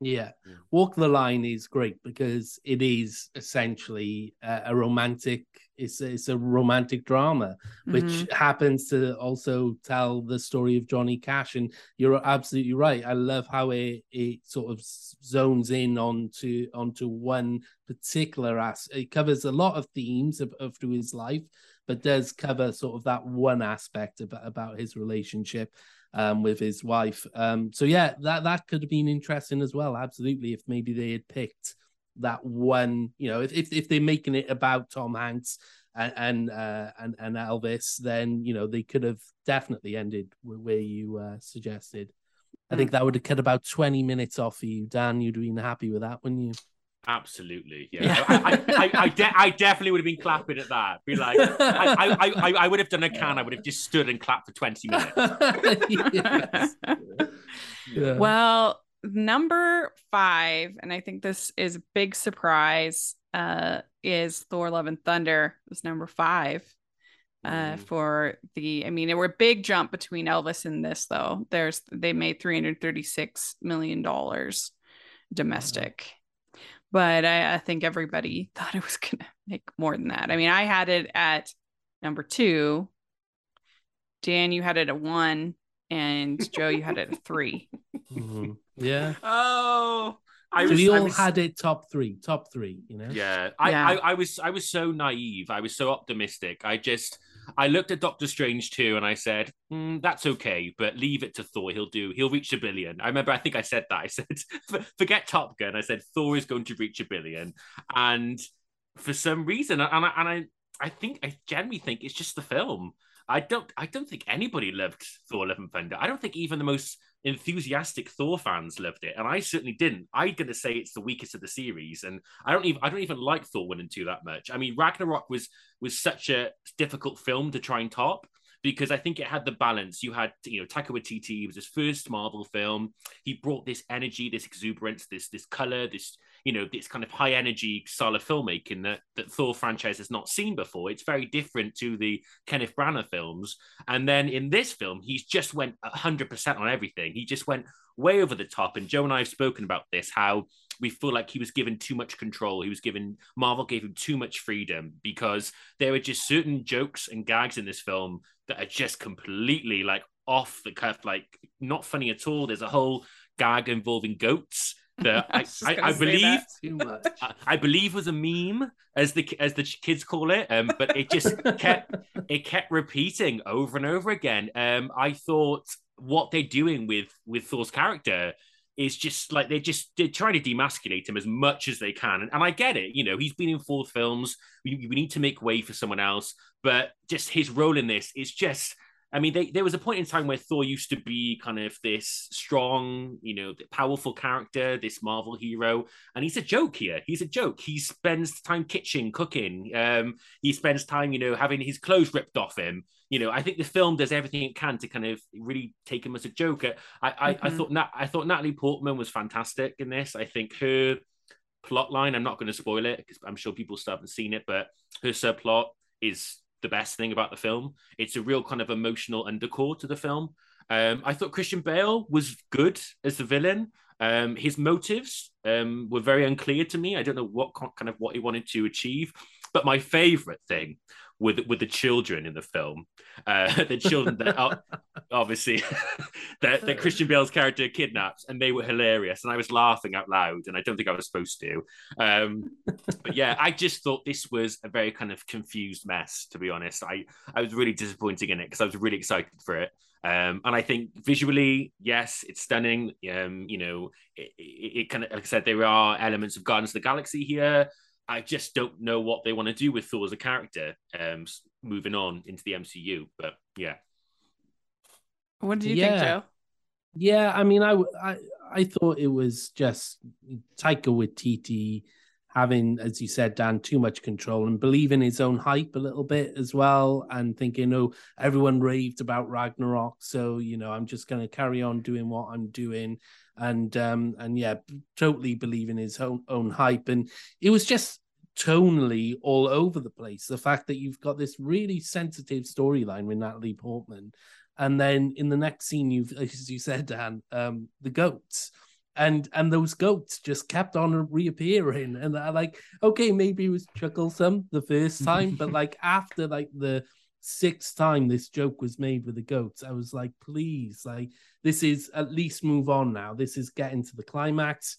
Yeah. Yeah. Walk the Line is great because it is essentially a, a romantic it's a, it's a romantic drama which Mhm. happens to also tell the story of Johnny Cash and you're absolutely right I love how it it sort of zones in onto onto one particular as it covers a lot of themes of, of through his life but does cover sort of that one aspect about, about his relationship um, with his wife. Um, so yeah, that that could have been interesting as well. Absolutely, if maybe they had picked that one, you know, if if, if they're making it about Tom Hanks and and uh, and, and Elvis, then you know they could have definitely ended where you uh, suggested. I think that would have cut about twenty minutes off for you, Dan. You'd have been happy with that, wouldn't you? Absolutely, yeah. Yeah. I, I, I, I, de- I definitely would have been clapping at that. Be like, I, I, I, I would have done a can. I would have just stood and clapped for twenty minutes. (laughs) Yes. (laughs) Yeah. Well, number five, and I think this is a big surprise, uh, is Thor Love and Thunder was number five. Uh, Mm. for the, I mean, there were a big jump between Elvis and this, though. There's they made three hundred thirty-six million dollars domestic, but I, I think everybody (laughs) thought it was gonna make more than that. I mean, I had it at number two. Dan, you had it at one, and (laughs) Joe, you had it at three. Mhm. Yeah. (laughs) Oh, I So was, we I all was- had it top three, top three, you know? Yeah, I, Yeah. I, I was I was so naive. I was so optimistic. I just I looked at Doctor Strange too, and I said, "Hmm, "That's okay, but leave it to Thor. He'll do. He'll reach a billion. I remember. I think I said that. I said, (laughs) "Forget Top Gun." I said Thor is going to reach a billion, and for some reason, and I and I I think I genuinely think it's just the film. I don't I don't think anybody loved Thor: Love and Thunder. I don't think even the most enthusiastic Thor fans loved it, and I certainly didn't. I'm gonna say it's the weakest of the series, and I don't even I don't even like Thor one and two that much. I mean, Ragnarok was was such a difficult film to try and top because I think it had the balance. You had you know Taika Waititi it was his first Marvel film. He brought this energy, this exuberance, this this color, this you know this kind of high energy style of filmmaking that that Thor franchise has not seen before. It's very different to the Kenneth Branagh films. And then in this film, he's just went 100% on everything. He just went way over the top. And Joe and I have spoken about this how we feel like he was given too much control. He was given, Marvel gave him too much freedom because there were just certain jokes and gags in this film that are just completely like off the cuff, like not funny at all. There's a whole gag involving goats that (laughs) I, I, I, believe I, I, believe was a meme as the as the kids call it um but it just kept (laughs) it kept repeating over and over again. Um I thought what they're doing with with Thor's character is just like they're just they're trying to demasculate him as much as they can. And, and I get it you know he's been in four films. We, we need to make way for someone else but just his role in this is just I mean, they, there was a point in time where Thor used to be kind of this strong, you know, powerful character, this Marvel hero, and he's a joke here. He's a joke. He spends time kitchen, cooking. Um, he spends time, you know, having his clothes ripped off him. You know, I think the film does everything it can to kind of really take him as a joker. I, I, mm-hmm. I thought Nat, I thought Natalie Portman was fantastic in this. I think her plot line. I'm not going to spoil it because I'm sure people still haven't seen it, but her subplot is the best thing about the film. It's a real kind of emotional undercore to the film. Um, I thought Christian Bale was good as the villain. Um, his motives um, were very unclear to me. I don't know what kind of what he wanted to achieve. But my favorite thing with with the children in the film, uh, (laughs) the children that are (laughs) obviously (laughs) that, that Christian Bale's character kidnaps, and they were hilarious, and I was laughing out loud, and I don't think I was supposed to. Um, but yeah, I just thought this was a very kind of confused mess. To be honest, I I was really disappointed in it because I was really excited for it. Um, and I think visually, yes, it's stunning. Um, you know, it, it, it, kind of, like I said, there are elements of Guardians of the Galaxy here. I just don't know what they want to do with Thor as a character, um, moving on into the MCU. But yeah, what do you yeah. think, Joe? Yeah, I mean, I, I I thought it was just Taika Waititi having, as you said, Dan, too much control and believing his own hype a little bit as well, and thinking, oh, everyone raved about Ragnarok, so you know, I'm just going to carry on doing what I'm doing and um and yeah totally believe in his own own hype. And it was just tonally all over the place. The fact that you've got this really sensitive storyline with natalie portman. And then in the next scene you've (laughs) as you said dan um the goats. And and those goats just kept on reappearing. And I like okay maybe it was chucklesome the first time but (laughs) like after like the sixth time this joke was made with the goats, I was like, please, like, this is at least move on now. This is getting to the climax.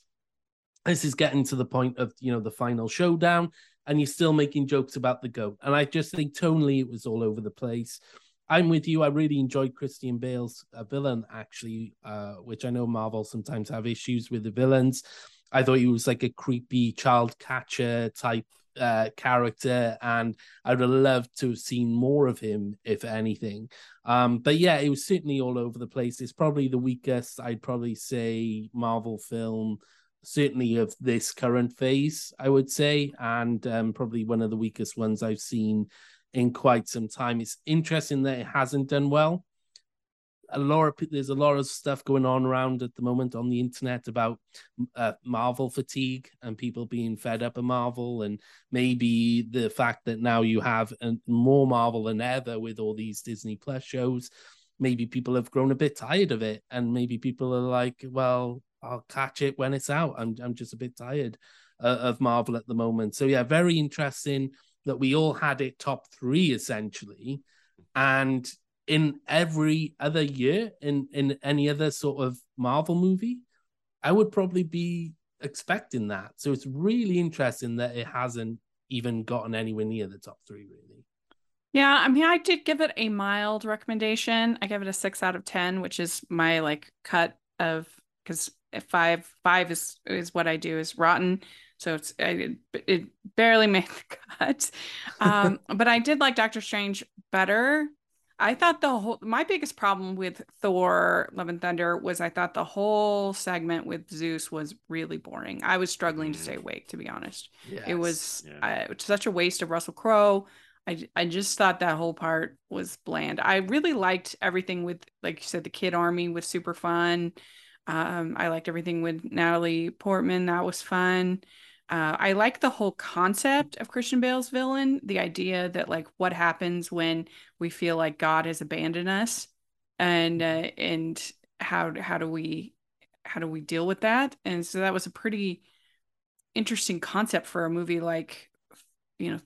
This is getting to the point of, you know, the final showdown, and you're still making jokes about the goat. And I just think tonally it was all over the place. I'm with you. I really enjoyed Christian Bale's uh, villain, actually, uh, which I know Marvel sometimes have issues with the villains. I thought he was like a creepy child catcher type uh, character, and I'd have loved to have seen more of him, if anything. Um, but yeah, it was certainly all over the place. It's probably the weakest, I'd probably say, Marvel film, certainly of this current phase, I would say, and um, probably one of the weakest ones I've seen in quite some time. It's interesting that it hasn't done well a lot of there's a lot of stuff going on around at the moment on the internet about uh, Marvel fatigue and people being fed up of Marvel and maybe the fact that now you have more Marvel than ever with all these Disney Plus shows. Maybe people have grown a bit tired of it, and maybe people are like, "Well, I'll catch it when it's out." I'm I'm just a bit tired uh, of Marvel at the moment. So yeah, very interesting that we all had it top three essentially, and in every other year in in any other sort of Marvel movie, I would probably be expecting that. So it's really interesting that it hasn't even gotten anywhere near the top three, really. Yeah, I mean, I did give it a mild recommendation. I give it a six out of ten, which is my like cut of because five five is is what I do is rotten. So it's it, it barely made (laughs) the cut. Um, (laughs) but I did like Doctor Strange better I thought the whole my biggest problem with Thor Love and Thunder was I thought the whole segment with Zeus was really boring. I was struggling to stay mm. awake to be honest. Yes. It was yeah. uh, such a waste of Russell Crowe. I I just thought that whole part was bland. I really liked everything with like you said the kid army was super fun. Um I liked everything with Natalie Portman. That was fun. Uh, I like the whole concept of Christian Bale's villain, the idea that like what happens when we feel like God has abandoned us, and uh, and how how do we how do we deal with that? And so that was a pretty interesting concept for a movie like you know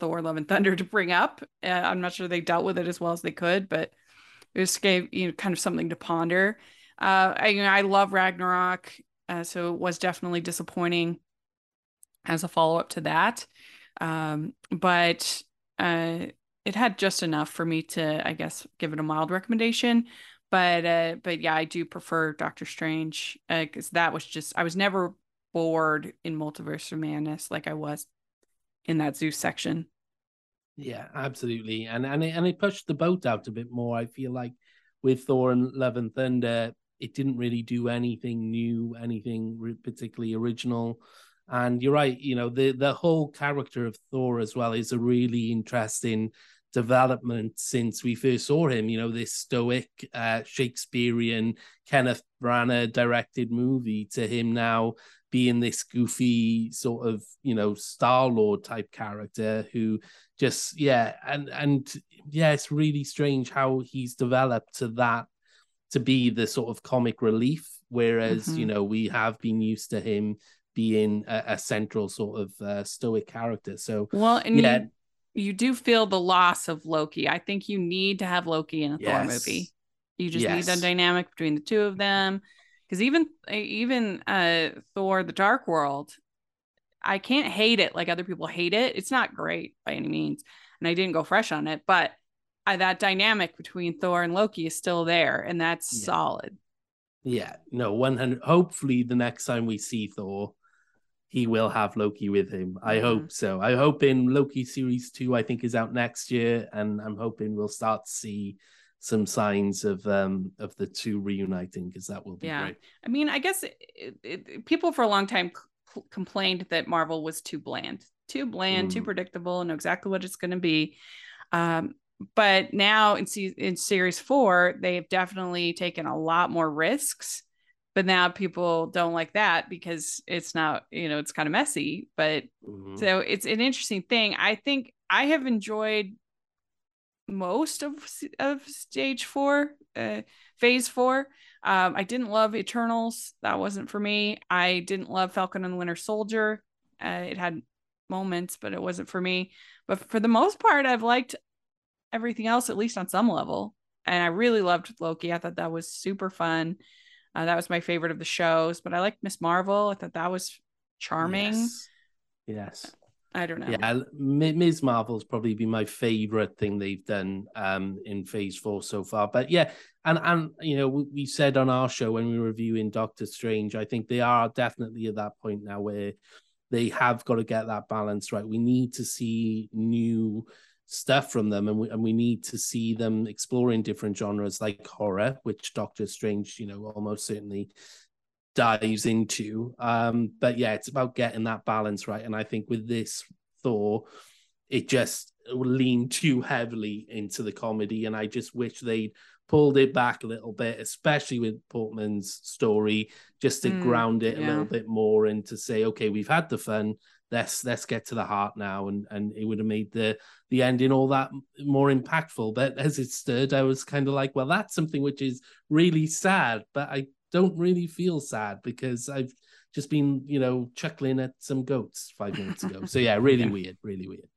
Thor: Love and Thunder (laughs) to bring up. Uh, I'm not sure they dealt with it as well as they could, but it just gave you know kind of something to ponder. Uh, I you know, I love Ragnarok Uh, so it was definitely disappointing as a follow up to that. Um, but uh, it had just enough for me to, I guess, give it a mild recommendation. But uh, but yeah, I do prefer Doctor Strange because uh, that was just I was never bored in Multiverse of Madness like I was in that Zeus section. Yeah, absolutely, and and it, and it pushed the boat out a bit more. I feel like with Thor and Love and Thunder, it didn't really do anything new, anything particularly original. And you're right, you know, the the whole character of Thor as well is a really interesting development since we first saw him. You know, this stoic uh, Shakespearean Kenneth Branagh directed movie to him now being this goofy sort of you know Star Lord type character who just yeah and and yeah it's really strange how he's developed to that to be the sort of comic relief whereas mm-hmm. you know we have been used to him being a, a central sort of uh, stoic character. So well and yeah. you, you, do feel the loss of loki. I think you need to have loki in a yes. thor movie. You just yes. need that dynamic between the two of them. Because even even uh thor the dark world i can't hate it like other people hate it. It's not great by any means and i didn't go fresh on it but I, that dynamic between thor and loki is still there and that's yeah. solid. Yeah. No 100 hopefully the next time we see thor he will have loki with him i mm-hmm. hope so i hope in loki series 2 i think is out next year and i'm hoping we'll start to see some signs of um of the two reuniting because that will be yeah. great. I mean, I guess it, it, people for a long time c- complained that Marvel was too bland, too bland, mm. too predictable, and know exactly what it's going to be. Um, but now in se- in series four, they've definitely taken a lot more risks. But now people don't like that because it's not, you know, it's kind of messy. But mm-hmm. so it's an interesting thing. I think I have enjoyed most of of stage four, uh, phase four. Um, I didn't love Eternals. That wasn't for me. I didn't love Falcon and the Winter Soldier. Uh, it had moments, but it wasn't for me. But for the most part, I've liked everything else, at least on some level. And I really loved Loki. I thought that was super fun. Uh, that was my favorite of the shows. But I liked Miss Marvel. I thought that was charming. Yes. yes. I don't know. Yeah, Ms. Marvel's probably been my favorite thing they've done um, in Phase Four so far. But yeah, and and you know we, we said on our show when we were reviewing Doctor Strange, I think they are definitely at that point now where they have got to get that balance right. We need to see new stuff from them and we, and we need to see them exploring different genres like horror which doctor strange you know almost certainly dives into. Um, but yeah, it's about getting that balance right. And I think with this Thor, it just leaned too heavily into the comedy. And I just wish they'd pulled it back a little bit, especially with Portman's story, just to mm, ground it yeah. a little bit more and to say, okay, we've had the fun. Let's let's get to the heart now, and and it would have made the the ending all that more impactful. But as it stood, I was kind of like, well, that's something which is really sad, but I don't really feel sad because I've just been, you know, chuckling at some goats five minutes ago. So yeah, (laughs) really yeah. weird, really weird.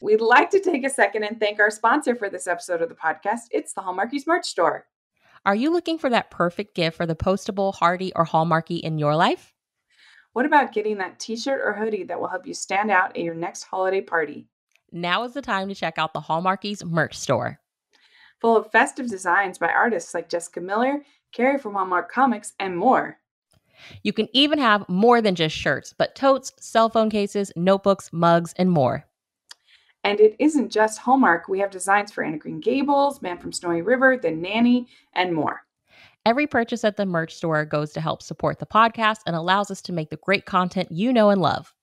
We'd like to take a second and thank our sponsor for this episode of the podcast. It's the Hallmarkies merch store. Are you looking for that perfect gift for the postable, heartie, or Hallmarky in your life? What about getting that t shirt or hoodie that will help you stand out at your next holiday party? Now is the time to check out the Hallmarkies merch store. Full of festive designs by artists like Jessica Miller Carrie from Hallmark Comics, and more. You can even have more than just shirts, but totes, cell phone cases, notebooks, mugs, and more. And it isn't just Hallmark. We have designs for Anne of Green Gables, Man from Snowy River, The Nanny, and more. Every purchase at the merch store goes to help support the podcast and allows us to make the great content you know and love.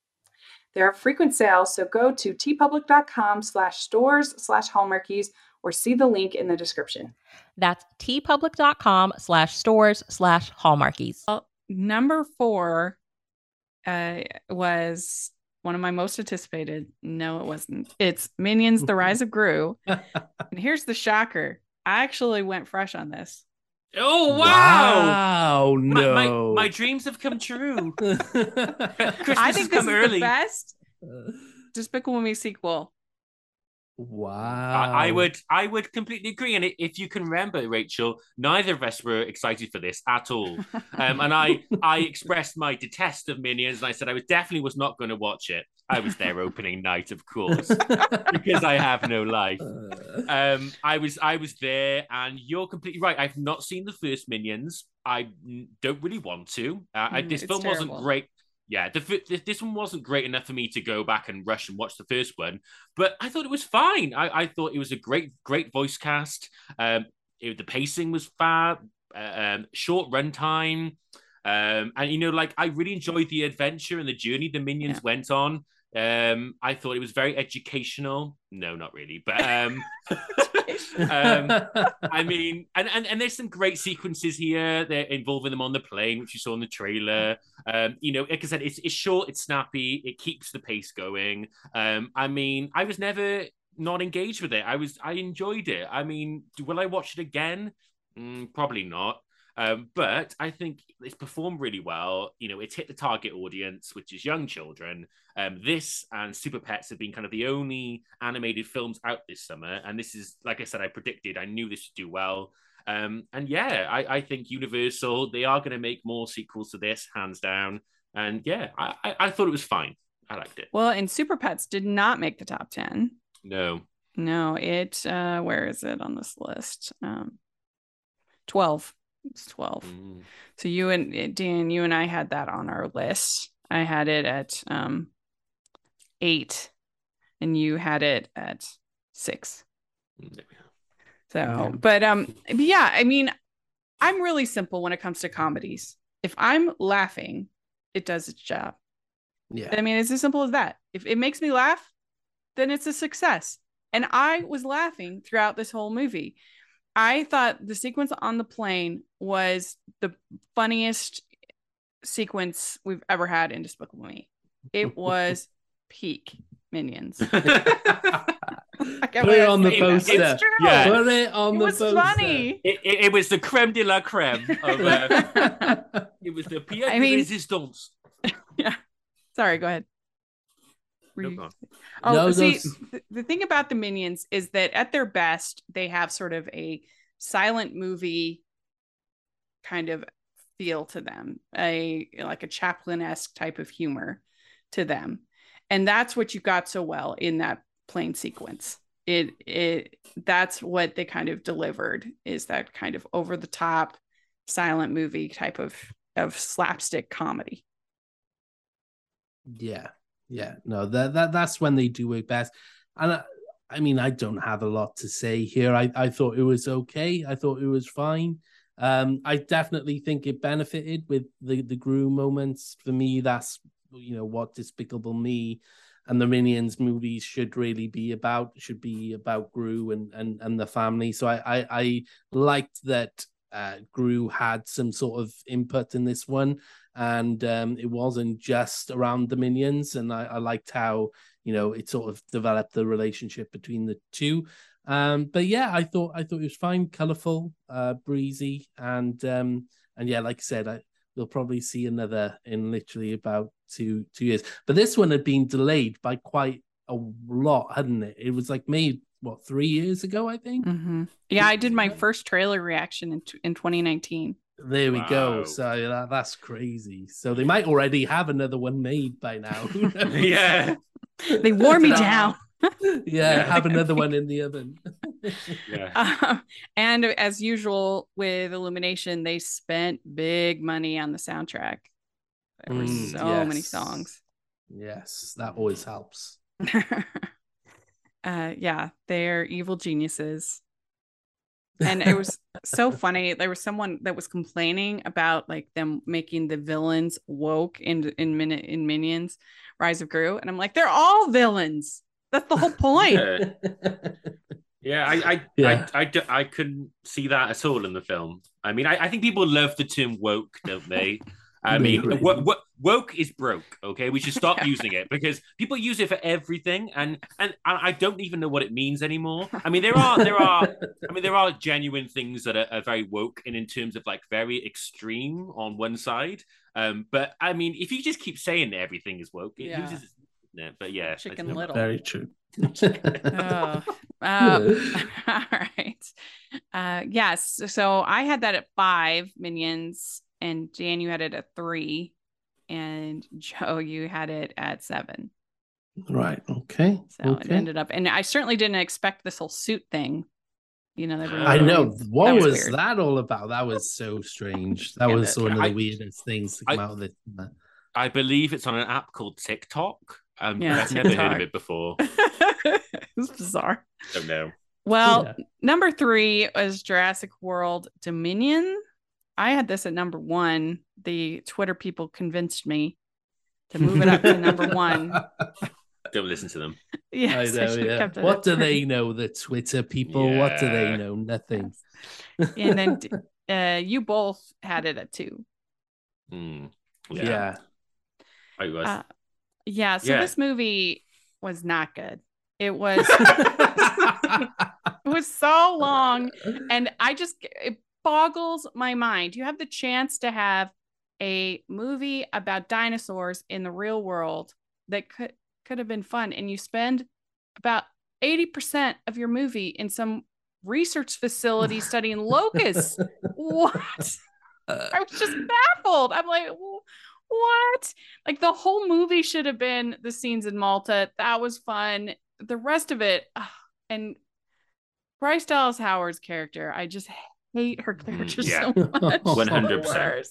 There are frequent sales, so go to teepublic.com slash stores slash hallmarkies or see the link in the description. That's teepublic.com slash stores slash hallmarkies. Well, number four uh, was one of my most anticipated. No, it wasn't. It's Minions The Rise of Gru. (laughs) and here's the shocker. I actually went fresh on this. Oh wow! Wow! No, my, my, my dreams have come true. (laughs) I think this is early. the best Despicable Me sequel Wow. I, I would I would completely agree. And if you can remember, Rachel, neither of us were excited for this at all. Um, and I (laughs) I expressed my detest of Minions, and I said I was definitely was not going to watch it. I was there opening (laughs) night, of course, because I have no life. Um, I was I was there, and you're completely right. I've not seen the first Minions. I don't really want to. Uh, I, Mm, this film wasn't great. Yeah, the, this one wasn't great enough for me to go back and rush and watch the first one, but I thought it was fine. I, I thought it was a great great voice cast. Um, it- the pacing was fab. Uh, um, short runtime. Um, and you know, like I really enjoyed the adventure and the journey the minions Yeah. went on. Um, I thought it was very educational. No, not really, but um, (laughs) um, I mean, and, and and there's some great sequences here. They're involving them on the plane, which you saw in the trailer. Um, you know, like I said, it's it's short, it's snappy, it keeps the pace going. Um, I mean, I was never not engaged with it. I was, I enjoyed it. I mean, will I watch it again? Mm, probably not. Um, but I think it's performed really well. You know, it's hit the target audience, which is young children. Um, this and Super Pets have been kind of the only animated films out this summer, and this is, like I said, I predicted, I knew this would do well. Um, and yeah, I, I think Universal they are going to make more sequels to this, hands down. And yeah, I, I, I thought it was fine. I liked it. Well, and Super Pets did not make the top 10. No, No, it uh where is it on this list? Um 12. It's 12. Mm. So you and eh, Dan, you and I had that on our list. I had it at um 8 and you had it at 6. There we go. So, Yeah. but um yeah, I mean, I'm really simple when it comes to comedies. If I'm laughing, it does its job. yeah. I mean, it's as simple as that. If it makes me laugh, then it's a success. And I was laughing throughout this whole movie. I thought the sequence on the plane was the funniest sequence we've ever had in Despicable Me. It (laughs) was peak Minions. (laughs) Put it on the poster. It's true. Yeah. Put it on It the was poster. funny. It, it, it was the creme de la creme of uh, (laughs) it was the pièce I de mean- résistance. Sorry, go ahead. Were you- problem. Oh, No, see, those- th- the thing about the minions is that at their best, they have sort of a silent movie kind of feel to them, a like a Chaplin-esque type of humor to them, and that's what you got so well in that plane sequence. It it that's what they kind of delivered is that kind of over the top silent movie type of of slapstick comedy. Yeah, yeah, no, that that that's when they do it best. And I, I mean, I don't have a lot to say here. I I thought it was okay. I thought it was fine. Um, I definitely think it benefited with the the Gru moments. For me, that's you know what Despicable Me and the Minions movies should really be about. Should be about Gru and and and the family. So I I, I liked that uh, Gru had some sort of input in this one and um, it wasn't just around the minions. And I, I liked how you know it sort of developed the relationship between the two. Um, but yeah, I thought I thought it was fine, colorful, uh, breezy, and um, and yeah, like I said, I, we'll probably see another in literally about two two years. But this one had been delayed by quite a lot, hadn't it? It was like made what three years ago, I think. Mhm. Yeah, I did my first trailer reaction in, in 2019. There we go. So that, that's crazy. So they might already have another one made by now. (laughs) (laughs) Yeah, They wore me down. (laughs) yeah, Yeah. have another one in the oven. yeah. Um, and as usual with Illumination, they spent big money on the soundtrack. There were Mm, so many songs. yes, that always helps. uh, yeah, they're evil geniuses. And it was so funny. There was someone that was complaining about like them making the villains woke in in Min- in Minions, Rise of Gru, and I'm like, they're all villains. That's the whole point. Yeah. Yeah, I I, Yeah. I, I, d- I couldn't see that at all in the film. I mean, I, I think people love the term woke, don't they? I mean, really wo- woke is broke. Okay, we should stop (laughs) using it because people use it for everything, and and I I don't even know what it means anymore. I mean, there are there are (laughs) I mean, there are genuine things that are, are very woke and in terms of like very extreme on one side. Um, but I mean, if you just keep saying everything is woke, it Yeah. loses it? But yeah, Chicken I- Little. Very true. oh. Um, (laughs) all right. Uh, yes. So I had that at five minions, and Dan, you had it at three, and Joe, you had it at seven. right. Okay. So it ended up, and I certainly didn't expect this whole suit thing. You know, they I know. What That was was, that all about? That was so strange. That Yeah, was but one of the I- weirdest things to come I- out of this. I believe it's on an app called TikTok. Um, Yeah, I've never heard of it before. (laughs) it's bizarre. Don't know. Well, Yeah. number three was Jurassic World Dominion. I had this at number one. The Twitter people convinced me to move it up to number one. (laughs) Don't listen to them. Yes, I know, should've yeah. kept it What do they know? The Twitter people. What do they know? Nothing. And then (laughs) uh, you both had it at two. Hmm. Yeah. Yeah, I was. Uh, yeah. So Yeah. this movie was not good. It (laughs) was it was so long and i just it boggles my mind. You have the chance to have a movie about dinosaurs in the real world that could could have been fun and you spend about 80% of your movie in some research facility (laughs) studying locusts. What? Uh. I was just baffled. I'm like what? Like the whole movie should have been the scenes in malta. That was fun. The rest of it ugh, and Bryce Dallas Howard's character, I just hate her character yeah. so (laughs) much. (laughs) 100%.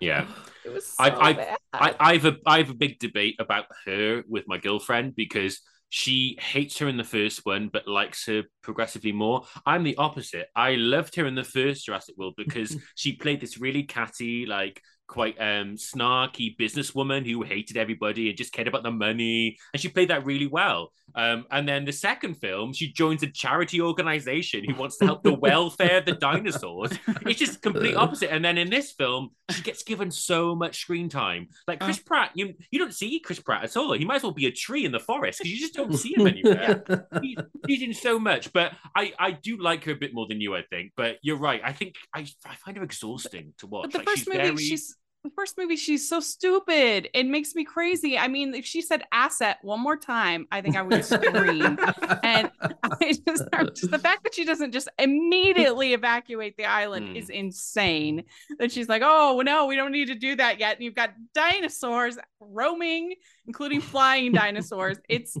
Yeah. It was so I- I- bad. I, I have a I have a big debate about her with my girlfriend because she hates her in the first one but likes her progressively more. I'm the opposite. I loved her in the first Jurassic World because (laughs) she played this really catty, like quite um snarky businesswoman who hated everybody and just cared about the money. And she played that really well. Um, and then the second film, she joins a charity organization who wants to help the welfare of the dinosaurs. It's just complete opposite. And then in this film, she gets given so much screen time. Like Chris Pratt, you you don't see Chris Pratt at all. He might as well be a tree in the forest because you just don't see him (laughs) anywhere. He- he's in so much, but I I do like her a bit more than you, I think. But you're right. I think I I find her exhausting to watch. But the Like, first she's movie, very- she's the first movie, she's so stupid. It makes me crazy. I mean, if she said asset one more time, I think I would scream. And I just, (laughs) just the fact that she doesn't just immediately evacuate the island Hmm. is insane. That she's like, oh no, we don't need to do that yet. And you've got dinosaurs roaming, including flying dinosaurs. It's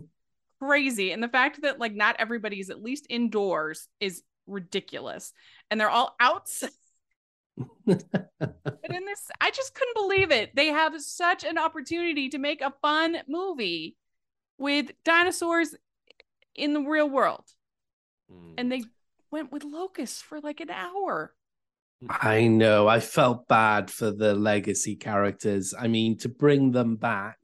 crazy. And the fact that like not everybody is at least indoors is ridiculous. And they're all outside. But in this, I just couldn't believe it. They have such an opportunity to make a fun movie with dinosaurs in the real world. Mm. And they went with locusts for like an hour. I know. I felt bad for the legacy characters. I mean, to bring them back.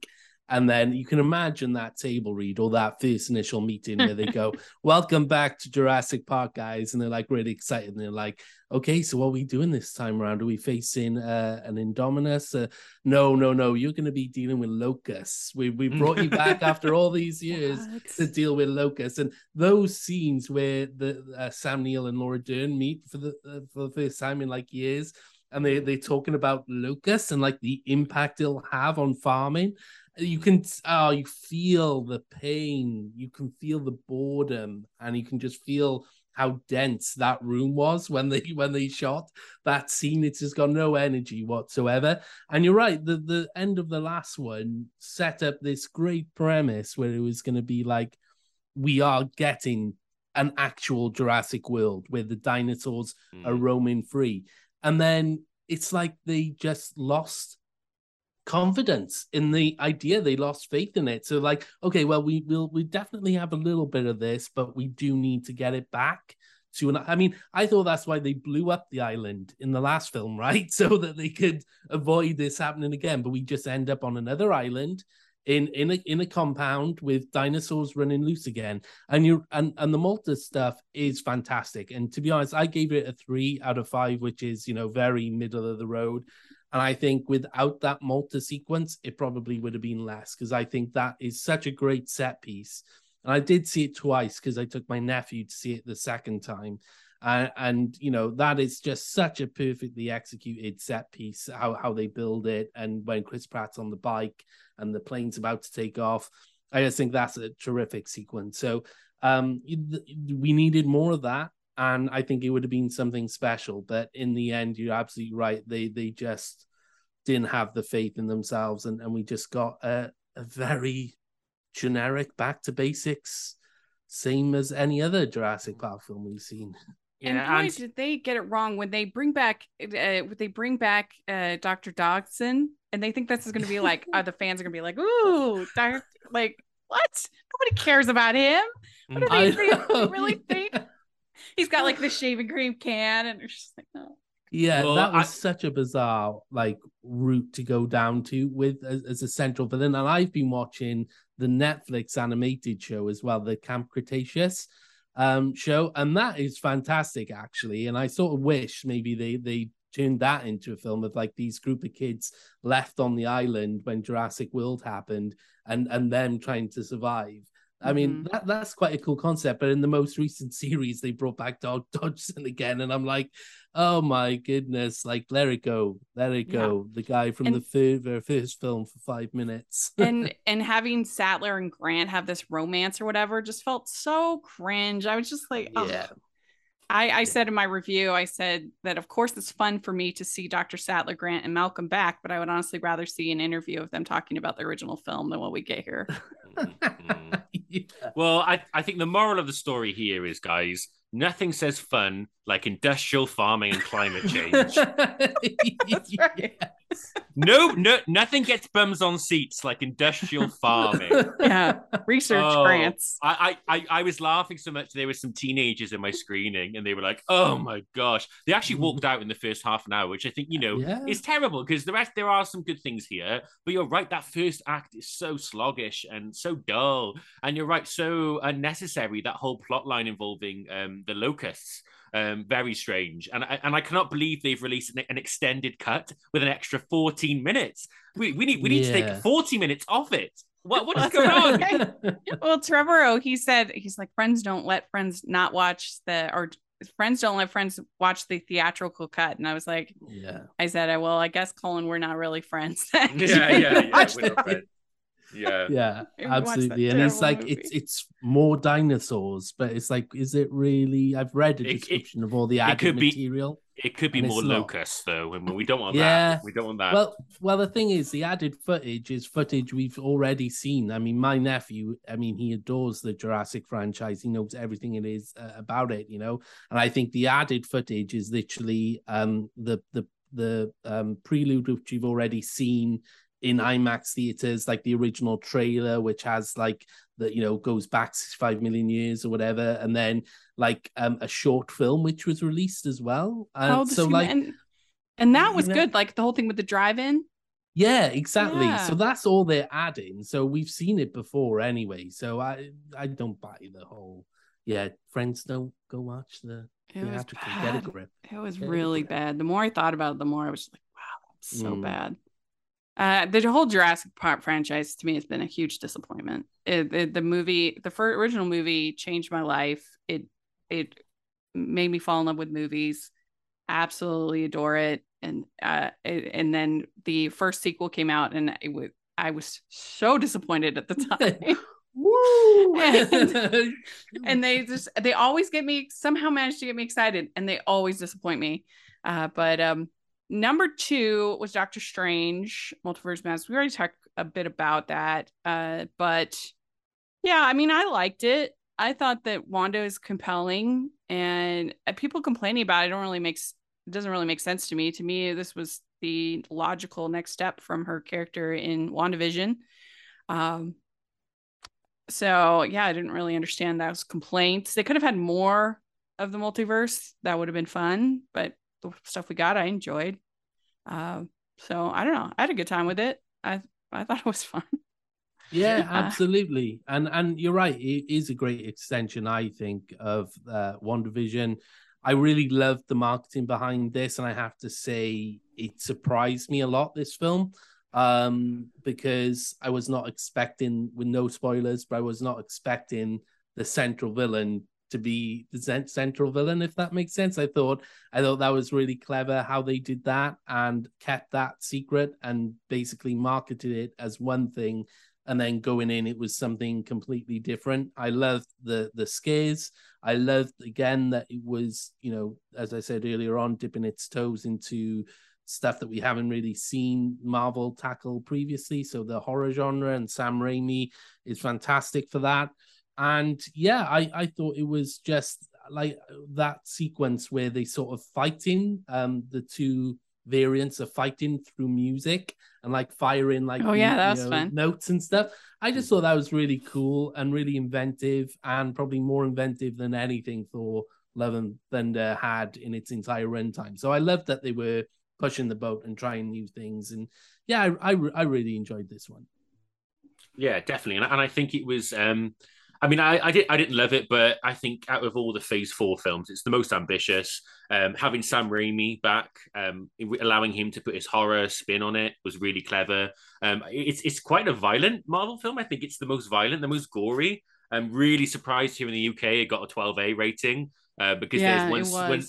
And then you can imagine that table read or that first initial meeting where they go, (laughs) Welcome back to Jurassic Park, guys. And they're like really excited. And they're like, Okay, so what are we doing this time around? Are we facing uh, an Indominus? Uh, no, no, no. You're going to be dealing with locusts. We, we (laughs) brought you back after all these years to deal with locusts and those scenes where the uh, Sam Neill and Laura Dern meet for the uh, for the first time in like years and they they're talking about locusts and like the impact it'll have on farming you can oh you feel the pain you can feel the boredom and you can just feel how dense that room was when they when they shot that scene it's just got no energy whatsoever and you're right the the end of the last one set up this great premise where it was going to be like we are getting an actual Jurassic world where the dinosaurs Mm. are roaming free. And then it's like they just lost confidence in the idea. They lost faith in it. So like, okay, well, we will we definitely have a little bit of this, but we do need to get it back to an I mean, I thought that's why they blew up the island in the last film, (laughs) right? So that they could avoid this happening again. But we just end up on another island in in a in a compound with dinosaurs running loose again and you and and the malta stuff is fantastic and to be honest i gave it a three out of five which is you know very middle of the road and i think without that malta sequence it probably would have been less because i think that is such a great set piece. And i did see it twice because i took my nephew to see it the second time. And you know that is just such a perfectly executed set piece how how they build it and when chris pratt's on the bike and the plane's about to take off. I just think that's a terrific sequence. So um, we needed more of that, and I think it would have been something special. But in the end, you're absolutely right. They they just didn't have the faith in themselves, and, and we just got a, a very generic, back to basics, same as any other Jurassic Park film we've seen. Yeah, and boy, and... did they get it wrong when they bring back uh, they bring back uh, Dr. Dodgson, and they think this is going to be like (laughs) uh, the fans are going to be like, "Ooh, Dr. like what? Nobody cares about him. What do they, they really think?" (laughs) He's got like the (laughs) shaving cream can, and they're just like, "No." Yeah, well, that was I... such a bizarre like route to go down to with as, as, a central villain. And I've been watching the Netflix animated show as well, the Camp Cretaceous um, show, and that is fantastic actually. And I sort of wish maybe they they turned that into a film of like these group of kids left on the island when Jurassic World happened, and and them trying to survive. I mean, mm-hmm. that that's quite a cool concept. But in the most recent (laughs) series, they brought back Dog (laughs) Dodgson again, and I'm like, oh my goodness, like let it go, let it go. Yeah. The guy from and, the first, first film for five minutes, (laughs) and and having Sattler and Grant have this romance or whatever just felt so cringe. I was just like, oh. yeah. I, I said in my review, I said that of course it's fun for me to see Dr. Sattler, Grant, and Malcolm back, but I would honestly rather see an interview of them talking about the original film than what we get here. (laughs) yeah. Well, I, I think the moral of the story here is, guys, nothing says fun like industrial farming and climate change. (laughs) no, no, nothing gets bums on seats like industrial farming. (laughs) Yeah, research oh, grants. I, I, I was laughing so much. There were some teenagers in my screening, and they were like, "Oh my gosh!" They actually walked out in the first half an hour, which I think you know yeah. is terrible because the rest there are some good things here. But you're right, that first act is so sluggish and so dull, and you're right, so unnecessary. That whole plot line involving um, the locusts um, very strange, and I, and I cannot believe they've released an, an extended cut with an extra 14 minutes. We, we need we need yeah. to take 40 minutes off it. What what is going on? (laughs) well, Trevorrow, he said he's like friends don't let friends not watch the or friends don't let friends watch the theatrical cut. And I was like, yeah. I said, well, I guess Colin, we're not really friends. yeah, yeah, yeah. (laughs) Yeah. Yeah, (laughs) absolutely. And it's like movie. it's it's more dinosaurs, but it's like, is it really? I've read a description it, it, of all the added material. Be, it could be more locusts, though, and we don't want yeah. that. We don't want that. Well, well, the thing is, the added footage is footage we've already seen. I mean, my nephew, I mean, he adores the Jurassic franchise. He knows everything it is uh, about it, you know. And I think the added footage is literally um the the the um prelude which you've already seen in IMAX theaters, like the original trailer, which has like that you know goes back five million years or whatever, and then like um a short film which was released as well. Uh, oh, so like, and, and that was good. Know, like the whole thing with the drive-in. Yeah, exactly. Yeah. So that's all they're adding. So we've seen it before anyway. So I I don't buy the whole. Yeah, friends don't go watch the. It was bad. It was really bad. The more I thought about it, the more I was like, wow, that's so mm. bad. Uh, the whole Jurassic Park franchise to me has been a huge disappointment. It, it, the movie, the first original movie, changed my life. It it made me fall in love with movies. Absolutely adore it. And uh, it, and then the first sequel came out, and it was I was so disappointed at the (laughs) time. Woo! (laughs) and, (laughs) and, they just they always get me somehow manage to get me excited, and they always disappoint me. Uh, but um, Number two was Doctor Strange, Multiverse Madness. We already talked a bit about that. Uh, but yeah, I mean, I liked it. I thought that Wanda is compelling, and uh, people complaining about it don't really makes it doesn't really make sense to me. To me, this was the logical next step from her character in WandaVision. Um, so yeah, I didn't really understand those complaints. They could have had more of the multiverse. That would have been fun, but the stuff we got, I enjoyed. Uh, so I don't know. I had a good time with it. I I thought it was fun. (laughs) Yeah, absolutely. and and you're right. It is a great extension, I think, of uh, WandaVision. I really loved the marketing behind this, and I have to say, it surprised me a lot. This film, um, because I was not expecting, with no spoilers, but I was not expecting the central villain to be the central villain, if that makes sense. I thought I thought that was really clever how they did that and kept that secret and basically marketed it as one thing and then going in it was something completely different. I loved the the scares. I loved again that it was, you know, as I said earlier on, dipping its toes into stuff that we haven't really seen Marvel tackle previously. So the horror genre and Sam Raimi is fantastic for that. And yeah, I, I thought it was just like that sequence where they sort of fighting um the two variants of fighting through music and like firing like oh yeah that was know, fun. notes and stuff. I just thought that was really cool and really inventive and probably more inventive than anything thor love and thunder had in its entire runtime. So i loved that they were pushing the boat and trying new things. And yeah i i, I really enjoyed this one. Yeah definitely. And, and i think it was um I mean, I, I did I didn't love it, but I think out of all the Phase Four films, it's the most ambitious. Um, having Sam Raimi back, um, allowing him to put his horror spin on it was really clever. Um, it's it's quite a violent Marvel film. I think it's the most violent, the most gory. I'm really surprised here in the UK it got a 12A rating uh, because yeah, there's one, one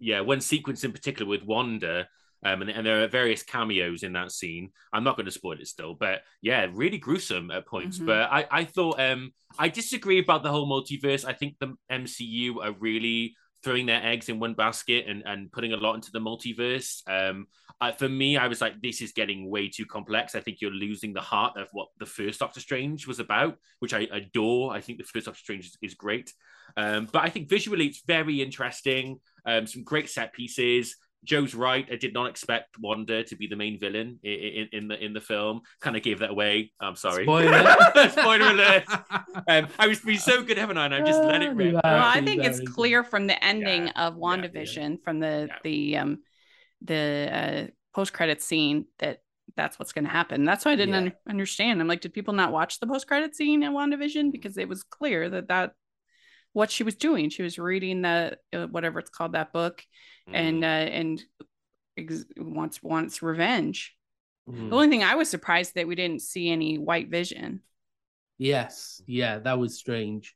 yeah one sequence in particular with Wanda um, and, and, there are various cameos in that scene. I'm not going to spoil it still, but yeah, really gruesome at points. Mm-hmm. But I, I thought um, I disagree about the whole multiverse. I think the MCU are really throwing their eggs in one basket and, and putting a lot into the multiverse. Um, I, for me, I was like, this is getting way too complex. I think you're losing the heart of what the first Doctor Strange was about, which I adore. I think the first Doctor Strange is, is great. Um, but I think visually it's very interesting. Um, some great set pieces. Joe's right. I did not expect Wanda to be the main villain in, in, in the in the film. Kind of gave that away. I'm sorry. Spoiler, (laughs) Spoiler alert. (laughs) Um, I was being so good, haven't I? And I've just let it rip. Well, I think it's clear from the ending yeah, of WandaVision, yeah, yeah. from the the um the uh, post credit scene that that's what's going to happen. That's why I didn't un- understand. I'm like, did people not watch the post credit scene in WandaVision because it was clear that that what she was doing. She was reading the uh, whatever it's called that book mm. and uh, and ex- wants wants revenge. Mm. The only thing I was surprised that we didn't see any white vision. Yes, yeah, that was strange.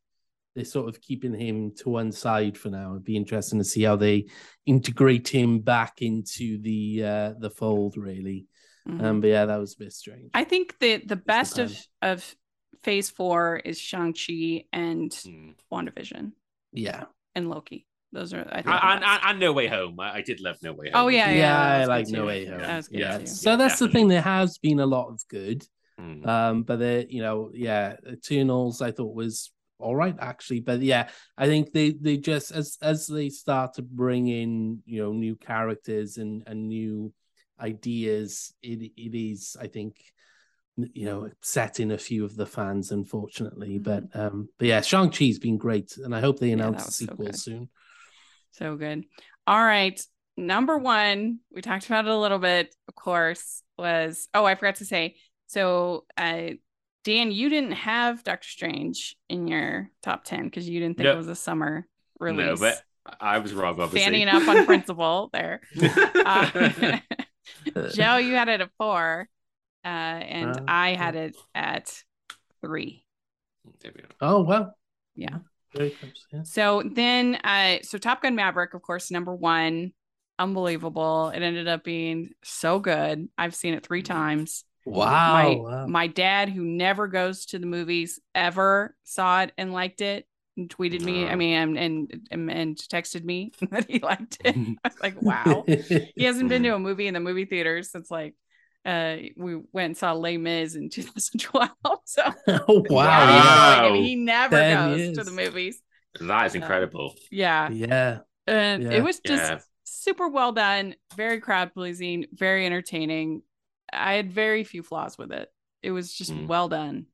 They're sort of keeping him to one side for now. It'd be interesting to see how they integrate him back into the uh, the fold, really. Mm-hmm. Um, but yeah, that was a bit strange. I think the the best of of Phase Four is Shang Chi and mm. WandaVision. Yeah, and Loki. Those are I think. And, No Way Home. I, I, did love No Way Home. Oh yeah, yeah, yeah I like No Way Home. Yeah, yeah. so that's definitely. the thing. There has been a lot of good, mm. um, but the you know, yeah, Eternals I thought was all right actually, but yeah, I think they they just as as they start to bring in you know new characters and and new ideas, it it is I think you know upsetting a few of the fans unfortunately mm-hmm. but um but yeah shang-chi's been great and i hope they announce yeah, a sequel so soon so good. All right. Number one, we talked about it a little bit, of course, was oh, I forgot to say. So, uh, Dan, you didn't have Doctor Strange in your top 10 because you didn't think it was a summer release. No, but I was wrong, obviously. Standing up on (laughs) principle there. (laughs) Uh, (laughs) Joe, you had it at four, uh, and uh, I had it at three. Oh, well. Yeah. So then, uh, so Top Gun Maverick, of course, number one, unbelievable. It ended up being so good. I've seen it three mm. times. Wow. My, wow. my dad, who never goes to the movies, ever saw it and liked it. And tweeted me, I mean, and, and and texted me (laughs) that he liked it. (laughs) I was like, wow. (laughs) he hasn't been to a movie in the movie theaters since like uh we went and saw Les Mis in (laughs) 2012 so oh, (laughs) wow, I mean, he never goes years. to the movies that is incredible uh, yeah yeah and yeah. it was just yeah. super well done very crowd pleasing very entertaining i had very few flaws with it it was just mm. well done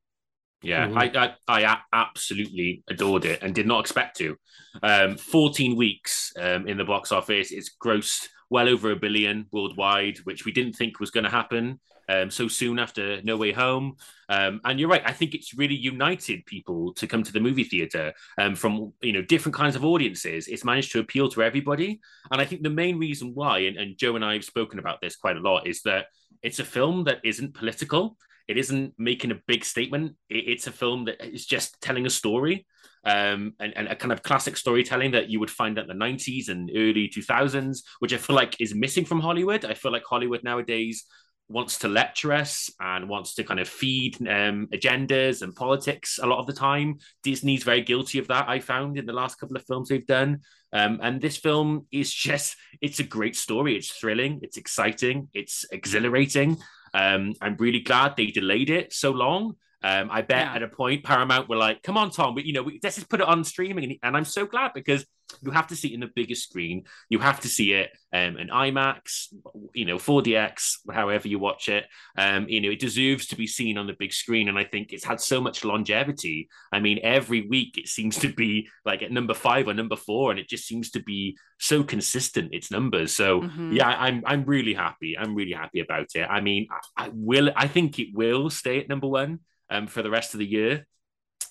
yeah, mm-hmm. I, I, I absolutely adored it and did not expect to. Um, 14 weeks um, in the box office. It's grossed well over a billion worldwide, which we didn't think was going to happen um, so soon after No Way Home. Um, and you're right, I think it's really united people to come to the movie theater um, from you know different kinds of audiences. It's managed to appeal to everybody, and I think the main reason why, and, and Joe and I have spoken about this quite a lot, is that it's a film that isn't political. It isn't making a big statement. it's a film that is just telling a story um, and, and a kind of classic storytelling that you would find at the 90s and early 2000s, which I feel like is missing from Hollywood. I feel like Hollywood nowadays wants to lecture us and wants to kind of feed um, agendas and politics a lot of the time. Disney's very guilty of that, I found in the last couple of films they've done. Um, and this film is just, it's a great story. It's thrilling, it's exciting, it's exhilarating. Um, I'm really glad they delayed it so long um, I bet yeah. at a point Paramount were like, "Come on, Tom, but you know, we, let's just put it on streaming." And, I'm so glad because you have to see it in the biggest screen. You have to see it um, in IMAX, you know, 4DX, however you watch it. Um, you know, it deserves to be seen on the big screen, and I think it's had so much longevity. I mean, every week it seems to be like at number five or number four, and it just seems to be so consistent its numbers. So mm-hmm. yeah, I'm I'm really happy. I'm really happy about it. I mean, I, I will. I think it will stay at number one um, for the rest of the year.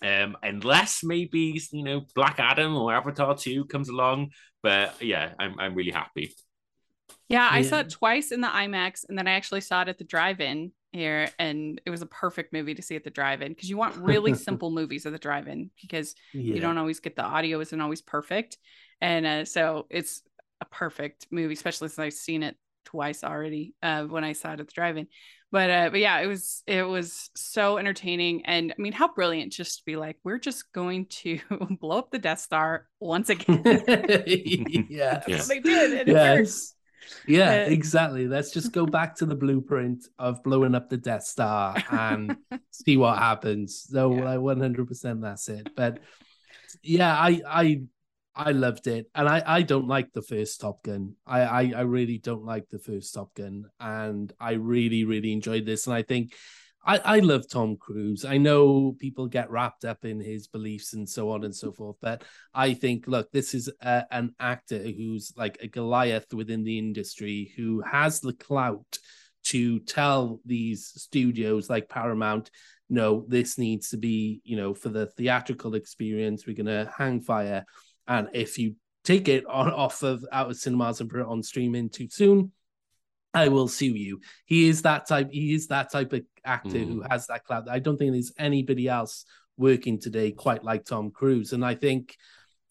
Um, unless maybe you know Black Adam or Avatar 2 comes along. But yeah, I'm I'm really happy. Yeah, I yeah. saw it twice in the IMAX, and then I actually saw it at the drive-in here, and it was a perfect movie to see at the drive-in because you want really (laughs) simple movies at the drive-in because yeah. you don't always get the audio isn't always perfect, and uh, so it's a perfect movie, especially since I've seen it twice already uh, when I saw it at the drive-in but uh but yeah it was it was so entertaining. And i mean how brilliant just to be like we're just going to (laughs) blow up the death star once again. (laughs) Yeah. They did yes yeah. exactly. Let's just go back to the blueprint of blowing up the death star and (laughs) see what happens. So yeah. like 100% that's it. But yeah i i I loved it, and I I don't like the first Top Gun. I, I I really don't like the first Top Gun, and I really really enjoyed this, and I think. I, I love Tom Cruise. I know people get wrapped up in his beliefs and so on and so forth, but I think, look, this is a, an actor who's like a Goliath within the industry who has the clout to tell these studios like Paramount, no, this needs to be, you know, for the theatrical experience, we're going to hang fire and if you take it on, off of out of cinemas and put it on streaming too soon, I will sue you. He is that type. He is that type of actor mm. who has that clout. I don't think there's anybody else working today quite like Tom Cruise. And I think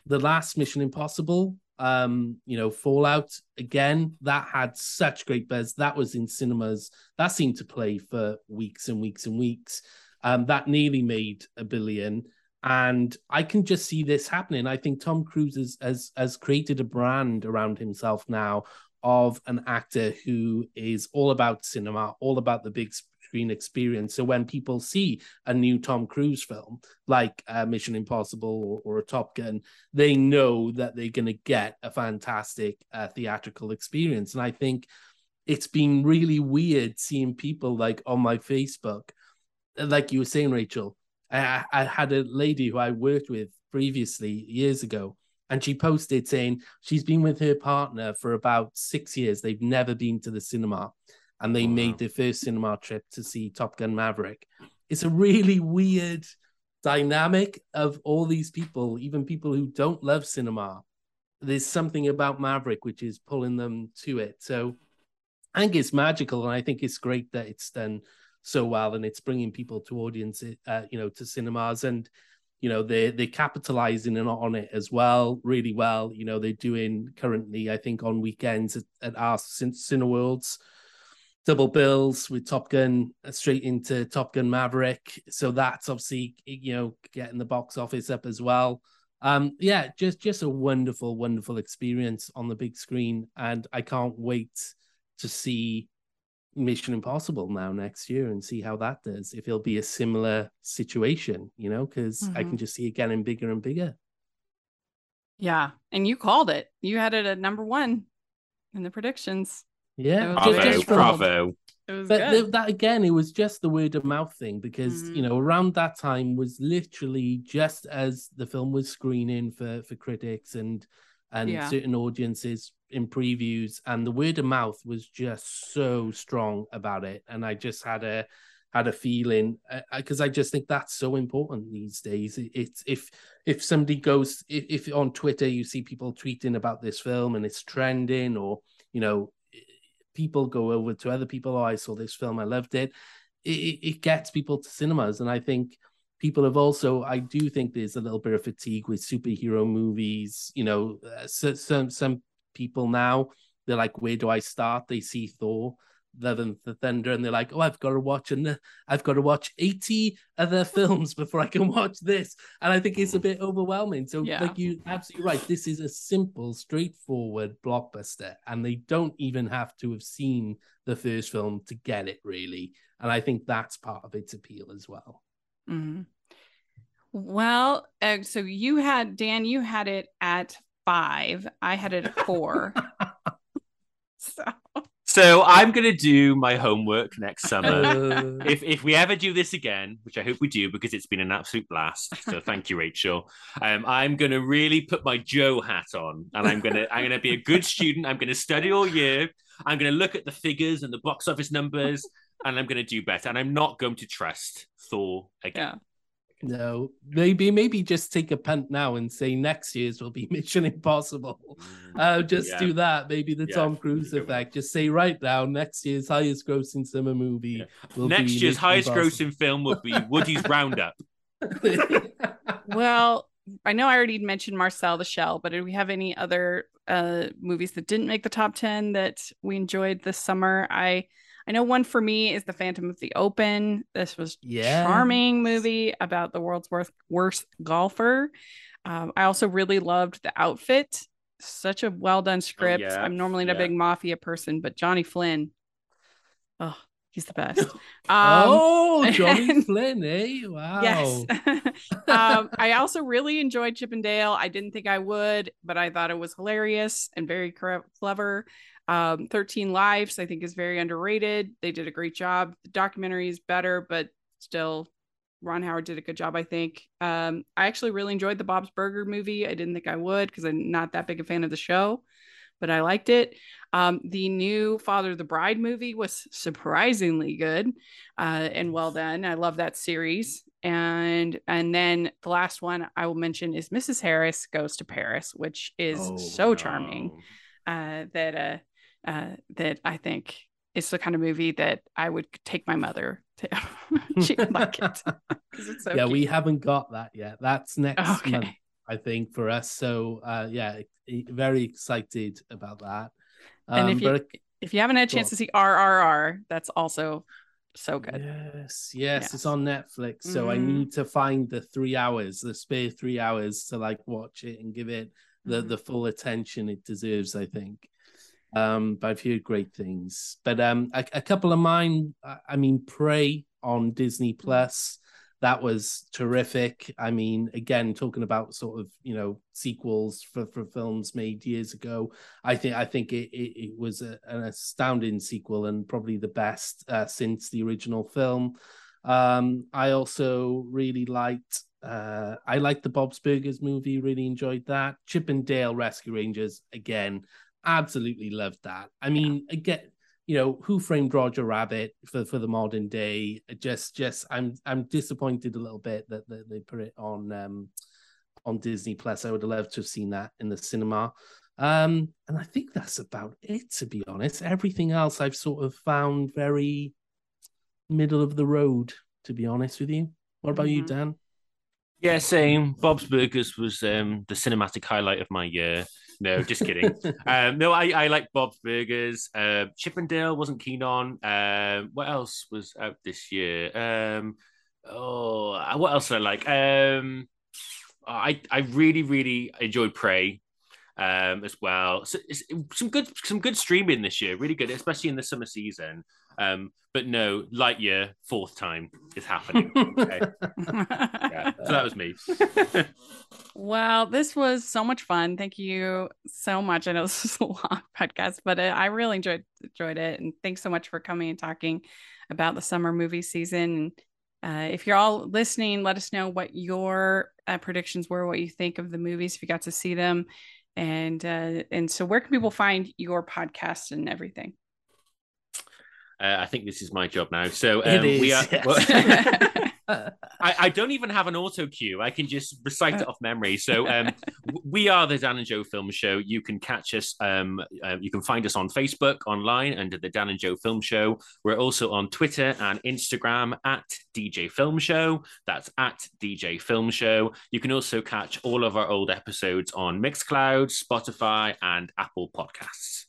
the last Mission Impossible, um, you know, Fallout again, that had such great buzz. That was in cinemas. That seemed to play for weeks and weeks and weeks. Um, that nearly made a billion and I can just see this happening. I think Tom Cruise has, has has created a brand around himself now of an actor who is all about cinema, all about the big screen experience. So when people see a new Tom Cruise film like uh, Mission Impossible or, or, a Top Gun, they know that they're going to get a fantastic uh, theatrical experience. And I think it's been really weird seeing people like on my Facebook, like you were saying, Rachel I, I had a lady who I worked with previously years ago, and she posted saying she's been with her partner for about six years. They've never been to the cinema, and they made their first cinema trip to see Top Gun Maverick. It's a really weird dynamic of all these people, even people who don't love cinema. There's something about Maverick which is pulling them to it. So I think it's magical, and I think it's great that it's done so well, and it's bringing people to audiences, uh, you know, to cinemas, and you know they they're capitalizing on it as well, really well. You know, they're doing currently, I think, on weekends at, at our Cineworlds double bills with Top Gun uh, straight into Top Gun Maverick. So that's obviously you know getting the box office up as well. Um, yeah, just just a wonderful, wonderful experience on the big screen, and I can't wait to see Mission Impossible now next year and see how that does. If it'll be a similar situation, you know, because mm-hmm. I can just see it getting bigger and bigger. Yeah, and you called it. You had it at number one in the predictions. Yeah, bravo, just, bravo. It was but good. that again, it was just the word of mouth thing because mm-hmm. you know around that time was literally just as the film was screening for for critics and and yeah. certain audiences in previews and the word of mouth was just so strong about it. And i just had a had a feeling because uh, I, just think that's so important these days. It's if if somebody goes if, if on twitter you see people tweeting about this film and it's trending or you know people go over to other people oh i saw this film i loved it. It, it gets people to cinemas. And i think people have also i do think there's a little bit of fatigue with superhero movies you know uh, some some people now they're like where do i start they see thor Love and the Thunder, and they're like, "Oh, I've got to watch and I've got to watch eighty other (laughs) films before I can watch this," and I think it's a bit overwhelming. So, Yeah. like you, absolutely right. This is a simple, straightforward blockbuster, and they don't even have to have seen the first film to get it, really. And I think that's part of its appeal as well. Mhm. Well, uh, so you had Dan, you had it at five. I had it at four. (laughs) so So I'm gonna do my homework next summer. Uh, if if we ever do this again, which I hope we do because it's been an absolute blast. So thank you, Rachel. Um, I'm gonna really put my Joe hat on, and I'm gonna I'm gonna be a good student. I'm gonna study all year. I'm gonna look at the figures and the box office numbers, and I'm gonna do better. And I'm not going to trust Thor again. Yeah. No, maybe maybe just take a punt now and say next year's will be (laughs) Mission Impossible. Uh, just Yeah. do that. Maybe the Yeah, Tom Cruise good one. effect. Just say right now, next year's highest grossing summer movie. Yeah. will Next be year's Mission highest Impossible. grossing film would be Woody's Roundup. (laughs) Well, I know I already mentioned Marcel the Shell, but do we have any other uh movies that didn't make the top 10 that we enjoyed this summer? I I know one for me is The Phantom of the Open. This was Yes. charming movie about the world's worst worst golfer. Um, I also really loved the outfit. Such a well done script. yeah, I'm normally not yeah. a big mafia person, but Johnny Flynn, oh, he's the best. (laughs) Um, oh, (laughs) Johnny and- Flynn, eh? Wow. Yes. (laughs) um, I also really enjoyed Chip 'n Dale. I didn't think I would, but I thought it was hilarious and very clever. Um, 13 Lives, I think, is very underrated. They did a great job. The documentary is better, but still, Ron Howard did a good job, I think. Um, I actually really enjoyed the Bob's Burger movie. I didn't think I would because I'm not that big a fan of the show, but I liked it. Um, the new Father of the Bride movie was surprisingly good uh, and well done. I love that series. And and then the last one I will mention is Mrs. Harris Goes to Paris, which is Oh, so charming uh, that uh, uh, that I think is the kind of movie that I would take my mother to. (laughs) she would like it so yeah, we haven't got that yet. That's next Okay. month, I think, for us. So, uh, yeah, very excited about that. And if Um, you but if you haven't had a chance to see RRR, that's also so good. Yes, yes, Yes. it's on Netflix. So I Mhm. need to find the three hours, the spare three hours to like watch it and give it the Mhm. the full attention it deserves. I think. Um, but I've heard great things. But um, a, a couple of mine. I- mean, Prey on Disney Mm. Plus. That was terrific. I mean, again, talking about sort of you know sequels for, for films made years ago. I think I think it it, it was a, an astounding sequel and probably the best uh, since the original film. Um, I also really liked uh, I liked the Bob's Burgers movie. Really enjoyed that. Chip and Dale Rescue Rangers again. Absolutely loved that. I mean, again, you know, Who Framed Roger Rabbit for for the modern day. Just just I'm I'm disappointed a little bit that, that they put it on um on Disney Plus. I would have loved to have seen that in the cinema. Um, and I think that's about it, to be honest. Everything else I've sort of found very middle of the road, to be honest with you. What about you, Mhm. Dan? Yeah, same. Bob's Burgers was um, the cinematic highlight of my year. No, just kidding. (laughs) um, no, I, I like Bob's Burgers. Uh, Chip 'n Dale wasn't keen on. Um, what else was out this year? Um, oh, what else did I like? Um, I I really really enjoyed Prey. Um, as well, so it's, some good some good streaming this year, really good, especially in the summer season. Um, but no, Lightyear fourth time is happening. Okay. yeah, (laughs) so that was me. (laughs) Well, this was so much fun. Thank you so much. I know this is a long (laughs) podcast, but I really enjoyed enjoyed it, and thanks so much for coming and talking about the summer movie season. Uh, if you're all listening, let us know what your uh, predictions were, what you think of the movies, if you got to see them, and uh, and so where can people find your podcast and everything? Uh, I think this is my job now. So um, we are. yes. well, (laughs) I, I don't even have an auto cue. I can just recite it off memory. So (laughs) um, we are the Dan and Joe Film Show. You can catch us. Um, uh, you can find us on Facebook online under the Dan and Joe Film Show. We're also on Twitter and Instagram at DJ Film Show. That's at DJ Film Show. You can also catch all of our old episodes on Mixcloud, Spotify, and Apple Podcasts.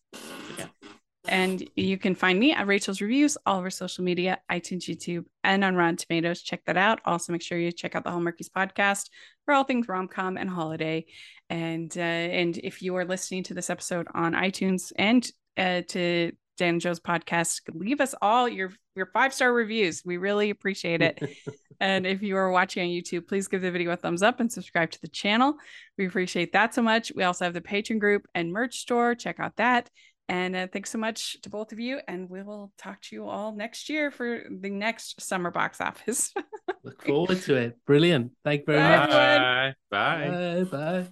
And you can find me at Rachel's Reviews, all over social media, iTunes, YouTube, and on Rotten Tomatoes. Check that out. Also, make sure you check out the Hallmarkies podcast for all things rom com and holiday. And uh, and if you are listening to this episode on iTunes and uh, to Dan and Joe's podcast, leave us all your your five star reviews. We really appreciate it. (laughs) and if you are watching on YouTube, please give the video a thumbs up and subscribe to the channel. We appreciate that so much. We also have the Patreon group and merch store. Check out that. And uh, thanks so much to both of you. And we will talk to you all next year for the next summer box office. (laughs) Look forward to it. Brilliant. Thank you very much. Bye. much. Bye. Bye. Bye.